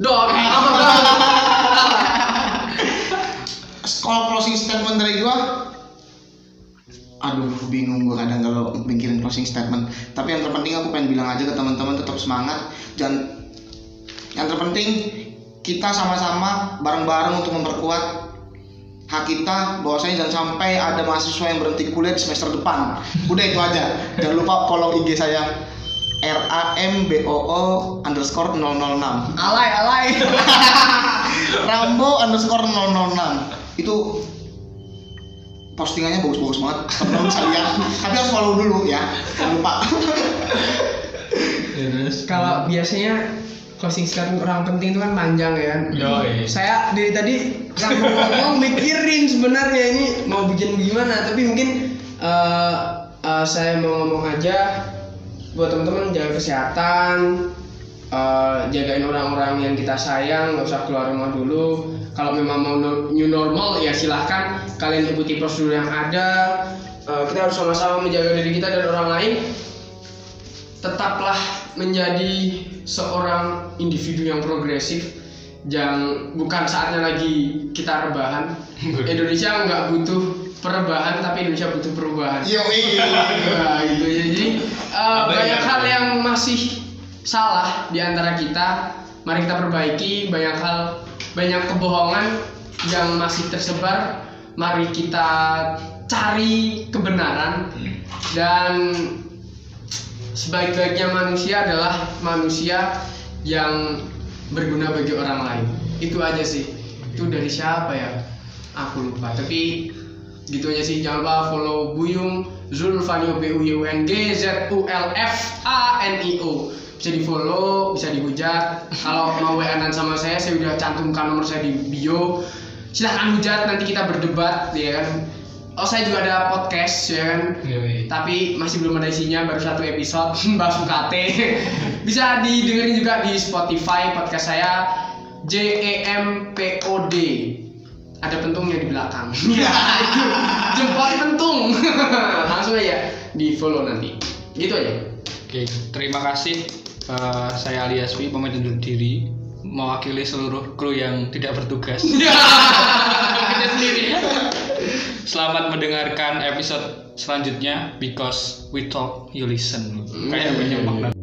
dong Kalau closing statement dari gua Aduh, bingung gua kadang kalau mikirin closing statement. Tapi yang terpenting aku pengen bilang aja ke teman-teman tetap semangat. Dan yang terpenting kita sama-sama bareng-bareng untuk memperkuat hak kita bahwasanya jangan sampai ada mahasiswa yang berhenti kuliah di semester depan. Udah itu aja. Jangan lupa follow IG saya R A M B O O underscore 006 alay alay. Rambo underscore 006 itu postingannya bagus-bagus banget. Teman-teman bisa lihat tapi harus follow dulu ya. Jangan lupa. Ya, terus? Kalau biasanya closing statement orang penting itu kan panjang ya. Yoi. saya dari tadi ngomong mikirin sebenarnya ini mau bikin gimana. Tapi mungkin eh, eh, saya mau ngomong aja buat teman-teman jaga kesehatan eh, jagain orang-orang yang kita sayang nggak usah keluar rumah dulu kalau memang mau new normal ya silahkan. Kalian ikuti prosedur yang ada. Eh, kita harus sama-sama menjaga diri kita dan orang lain. Tetaplah menjadi seorang individu yang progresif yang bukan saatnya lagi kita rebahan. Indonesia nggak butuh perubahan tapi Indonesia butuh perubahan. Yo Nah, gitu. Ya. jadi eh, banyak hal yang masih salah di antara kita. Mari kita perbaiki banyak hal banyak kebohongan yang masih tersebar. Mari kita cari kebenaran. Dan sebaik-baiknya manusia adalah manusia yang berguna bagi orang lain. Itu aja sih. Itu dari siapa ya? Aku lupa. Tapi gitu aja sih. Jangan lupa follow Buyung Zulfanio B U Y U N G Z U L F A N I O bisa di follow bisa dihujat. Kalau mau wa sama saya saya udah cantumkan nomor saya di bio. Silahkan hujat nanti kita berdebat ya kan? Oh saya juga ada podcast ya kan? Yoi. tapi masih belum ada isinya baru satu episode bahas UKT bisa didengerin juga di Spotify podcast saya J E M P O D. Ada pentungnya di belakang. Ya itu. Jempol pentung. Langsung aja di follow nanti. Gitu aja. Oke, terima kasih. Eh, saya Aliaswi, pamit undur diri, mewakili seluruh kru yang tidak bertugas. kita sendiri Selamat mendengarkan episode selanjutnya because we talk you listen. Kayak banyak makna.